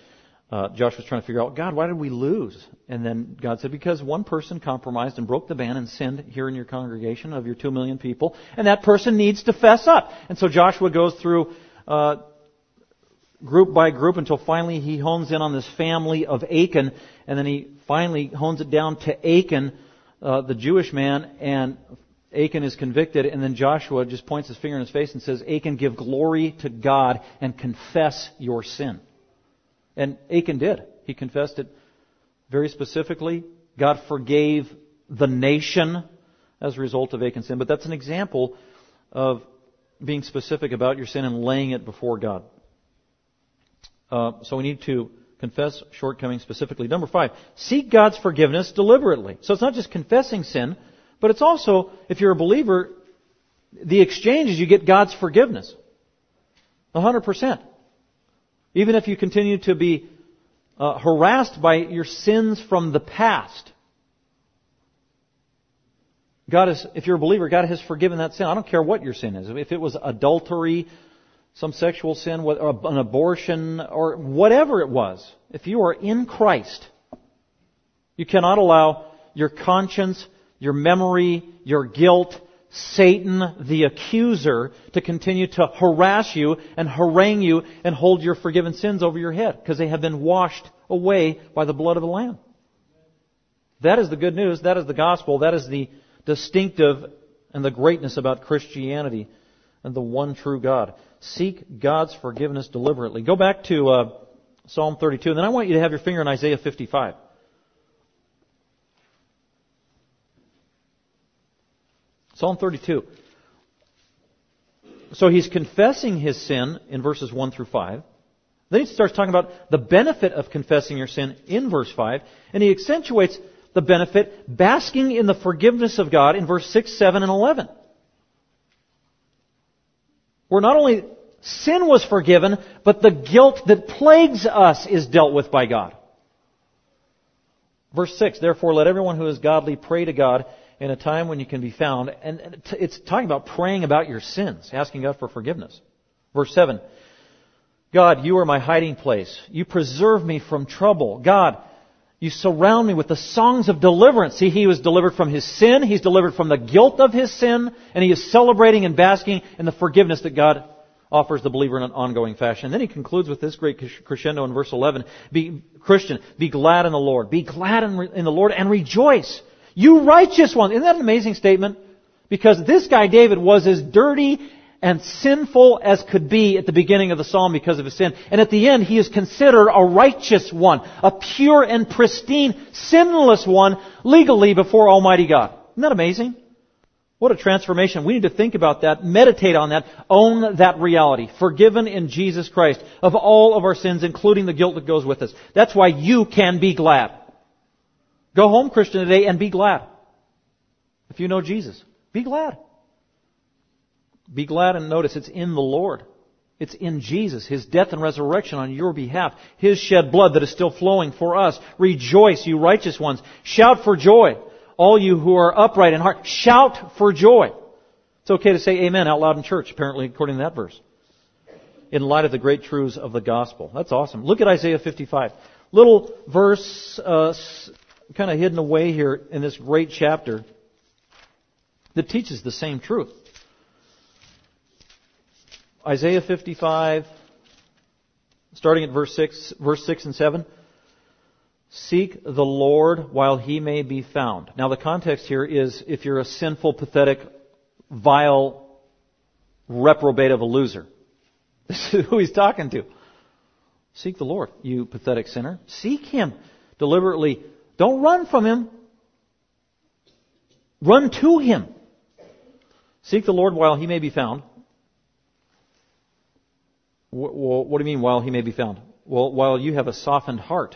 uh, was trying to figure out, God, why did we lose? And then God said, because one person compromised and broke the ban and sinned here in your congregation of your two million people, and that person needs to fess up. And so Joshua goes through uh, group by group until finally he hones in on this family of Achan, and then he finally hones it down to Achan, uh, the Jewish man, and Achan is convicted, and then Joshua just points his finger in his face and says, Achan, give glory to God and confess your sin. And Achan did. He confessed it very specifically. God forgave the nation as a result of Achan's sin. But that's an example of being specific about your sin and laying it before God. Uh, so we need to confess shortcomings specifically. Number five, seek God's forgiveness deliberately. So it's not just confessing sin, but it's also, if you're a believer, the exchange is you get God's forgiveness. 100%. Even if you continue to be uh, harassed by your sins from the past. God is, if you're a believer, God has forgiven that sin. I don't care what your sin is. If it was adultery, some sexual sin, uh, an abortion, or whatever it was. If you are in Christ, you cannot allow your conscience, your memory, your guilt, Satan, the accuser, to continue to harass you and harangue you and hold your forgiven sins over your head because they have been washed away by the blood of the Lamb. That is the good news. That is the gospel. That is the distinctive and the greatness about Christianity and the one true God. Seek God's forgiveness deliberately. Go back to uh, Psalm 32, and then I want you to have your finger in Isaiah 55. Psalm 32. So he's confessing his sin in verses 1 through 5. Then he starts talking about the benefit of confessing your sin in verse 5. And he accentuates the benefit basking in the forgiveness of God in verse 6, 7, and 11. Where not only sin was forgiven, but the guilt that plagues us is dealt with by God. Verse 6, therefore let everyone who is godly pray to God in a time when you can be found. And it's talking about praying about your sins, asking God for forgiveness. Verse 7. God, you are my hiding place. You preserve me from trouble. God, you surround me with the songs of deliverance. See, he was delivered from his sin. He's delivered from the guilt of his sin. And he is celebrating and basking in the forgiveness that God offers the believer in an ongoing fashion. And then he concludes with this great crescendo in verse 11. Be Christian, be glad in the Lord. Be glad in, in the Lord and rejoice. You righteous one. Isn't that an amazing statement? Because this guy David was as dirty and sinful as could be at the beginning of the psalm because of his sin. And at the end, he is considered a righteous one, a pure and pristine, sinless one, legally before Almighty God. Isn't that amazing? What a transformation. We need to think about that, meditate on that, own that reality. Forgiven in Jesus Christ of all of our sins, including the guilt that goes with us. That's why you can be glad. Go home, Christian, today and be glad. If you know Jesus, be glad. Be glad and notice it's in the Lord. It's in Jesus, His death and resurrection on your behalf, His shed blood that is still flowing for us. Rejoice, you righteous ones. Shout for joy. All you who are upright in heart, shout for joy. It's okay to say amen out loud in church, apparently, according to that verse. In light of the great truths of the gospel. That's awesome. Look at Isaiah 55. Little verse, uh, kind of hidden away here in this great chapter that teaches the same truth. Isaiah 55, starting at verse 6, verse 6 and 7. Seek the Lord while he may be found. Now the context here is if you're a sinful, pathetic, vile reprobate of a loser. This is who he's talking to. Seek the Lord, you pathetic sinner. Seek him deliberately. Don't run from him. Run to him. Seek the Lord while he may be found. What, do you mean while he may be found? Well, while you have a softened heart.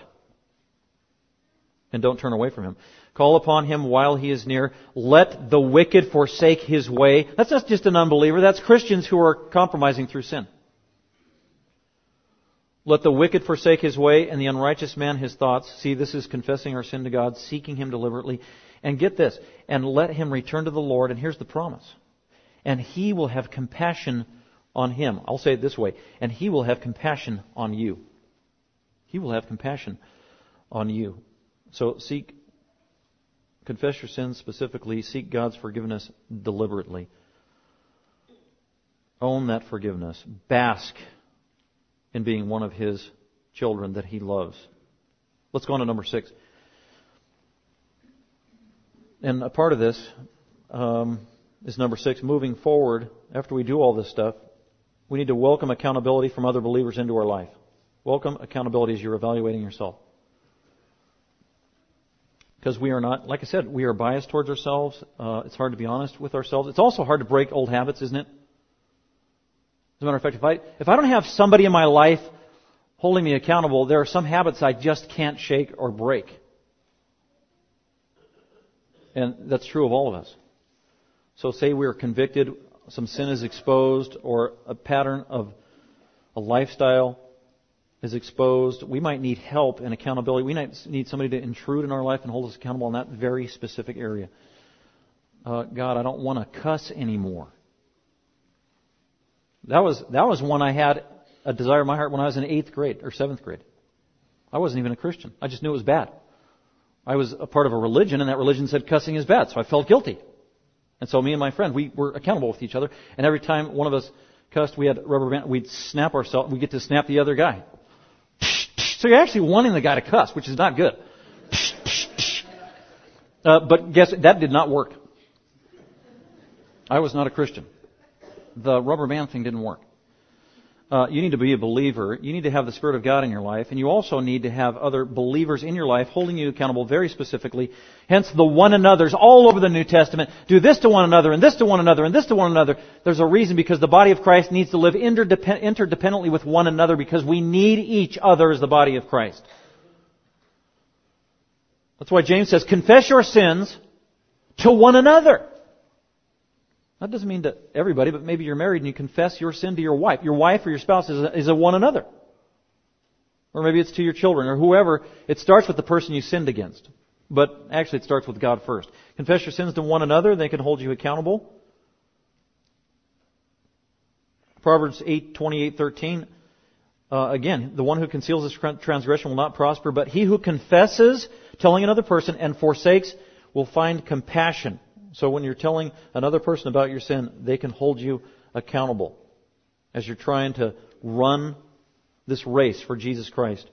And don't turn away from him. Call upon him while he is near. Let the wicked forsake his way. That's not just an unbeliever. That's Christians who are compromising through sin. Let the wicked forsake his way and the unrighteous man his thoughts. See, this is confessing our sin to God, seeking him deliberately. And get this, and let him return to the Lord. And here's the promise. And he will have compassion on him. I'll say it this way. And he will have compassion on you. He will have compassion on you. So seek, confess your sins specifically, seek God's forgiveness deliberately. Own that forgiveness. Bask in being one of His children that He loves. Let's go on to number six. And a part of this um, is number six. Moving forward, after we do all this stuff, we need to welcome accountability from other believers into our life. Welcome accountability as you're evaluating yourself. Because we are not, like I said, we are biased towards ourselves. Uh, it's hard to be honest with ourselves. It's also hard to break old habits, isn't it? As a matter of fact, if I, if I don't have somebody in my life holding me accountable, there are some habits I just can't shake or break. And that's true of all of us. So say we are convicted, some sin is exposed, or a pattern of a lifestyle is exposed, we might need help and accountability. We might need somebody to intrude in our life and hold us accountable in that very specific area. Uh, God, I don't want to cuss anymore. That was that was one I had a desire in my heart when I was in eighth grade or seventh grade. I wasn't even a Christian. I just knew it was bad. I was a part of a religion, and that religion said cussing is bad, so I felt guilty. And so me and my friend, we were accountable with each other. And every time one of us cussed, we had rubber band. We'd snap ourselves. We get to snap the other guy. So you're actually wanting the guy to cuss, which is not good. Uh, but guess that did not work. I was not a Christian. The rubber band thing didn't work. Uh, you need to be a believer. You need to have the Spirit of God in your life, and you also need to have other believers in your life holding you accountable very specifically. Hence the one another's all over the New Testament. Do this to one another, and this to one another, and this to one another. There's a reason because the body of Christ needs to live interdependently with one another because we need each other as the body of Christ. That's why James says, confess your sins to one another. That doesn't mean to everybody, but maybe you're married and you confess your sin to your wife. Your wife or your spouse is a, is a one another. Or maybe it's to your children or whoever. It starts with the person you sinned against. But actually it starts with God first. Confess your sins to one another, they can hold you accountable. Proverbs 8, 28, 13. Uh, again, the one who conceals his transgression will not prosper, but he who confesses, telling another person, and forsakes will find compassion. So when you're telling another person about your sin, they can hold you accountable as you're trying to run this race for Jesus Christ.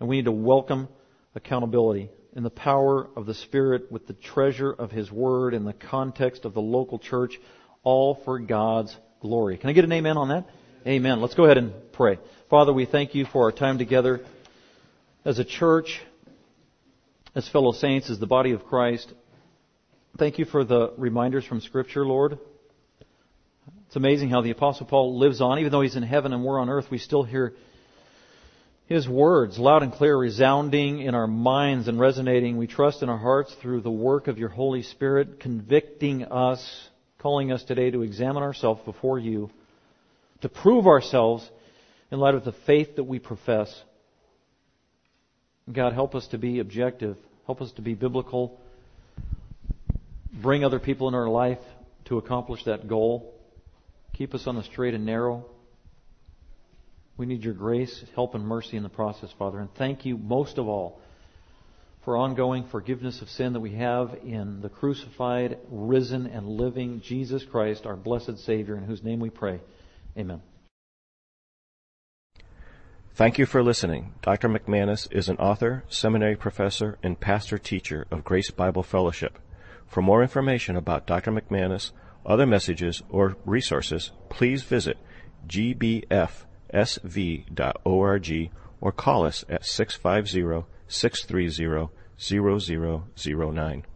And we need to welcome accountability in the power of the Spirit with the treasure of His Word in the context of the local church, all for God's glory. Can I get an amen on that? Amen. Let's go ahead and pray. Father, we thank you for our time together as a church, as fellow saints, as the body of Christ. Thank you for the reminders from Scripture, Lord. It's amazing how the Apostle Paul lives on. Even though he's in heaven and we're on earth, we still hear his words loud and clear, resounding in our minds and resonating. We trust in our hearts through the work of your Holy Spirit, convicting us, calling us today to examine ourselves before you, to prove ourselves in light of the faith that we profess. God, help us to be objective. Help us to be biblical bring other people in our life to accomplish that goal. Keep us on the straight and narrow. We need your grace, help, and mercy in the process, Father. And thank you most of all for ongoing forgiveness of sin that we have in the crucified, risen, and living Jesus Christ, our blessed Savior, in whose name we pray. Amen. Thank you for listening. Dr. McManus is an author, seminary professor, and pastor teacher of Grace Bible Fellowship. For more information about Dr. McManus, other messages, or resources, please visit gbfsv.org or call us at 650 630 0009.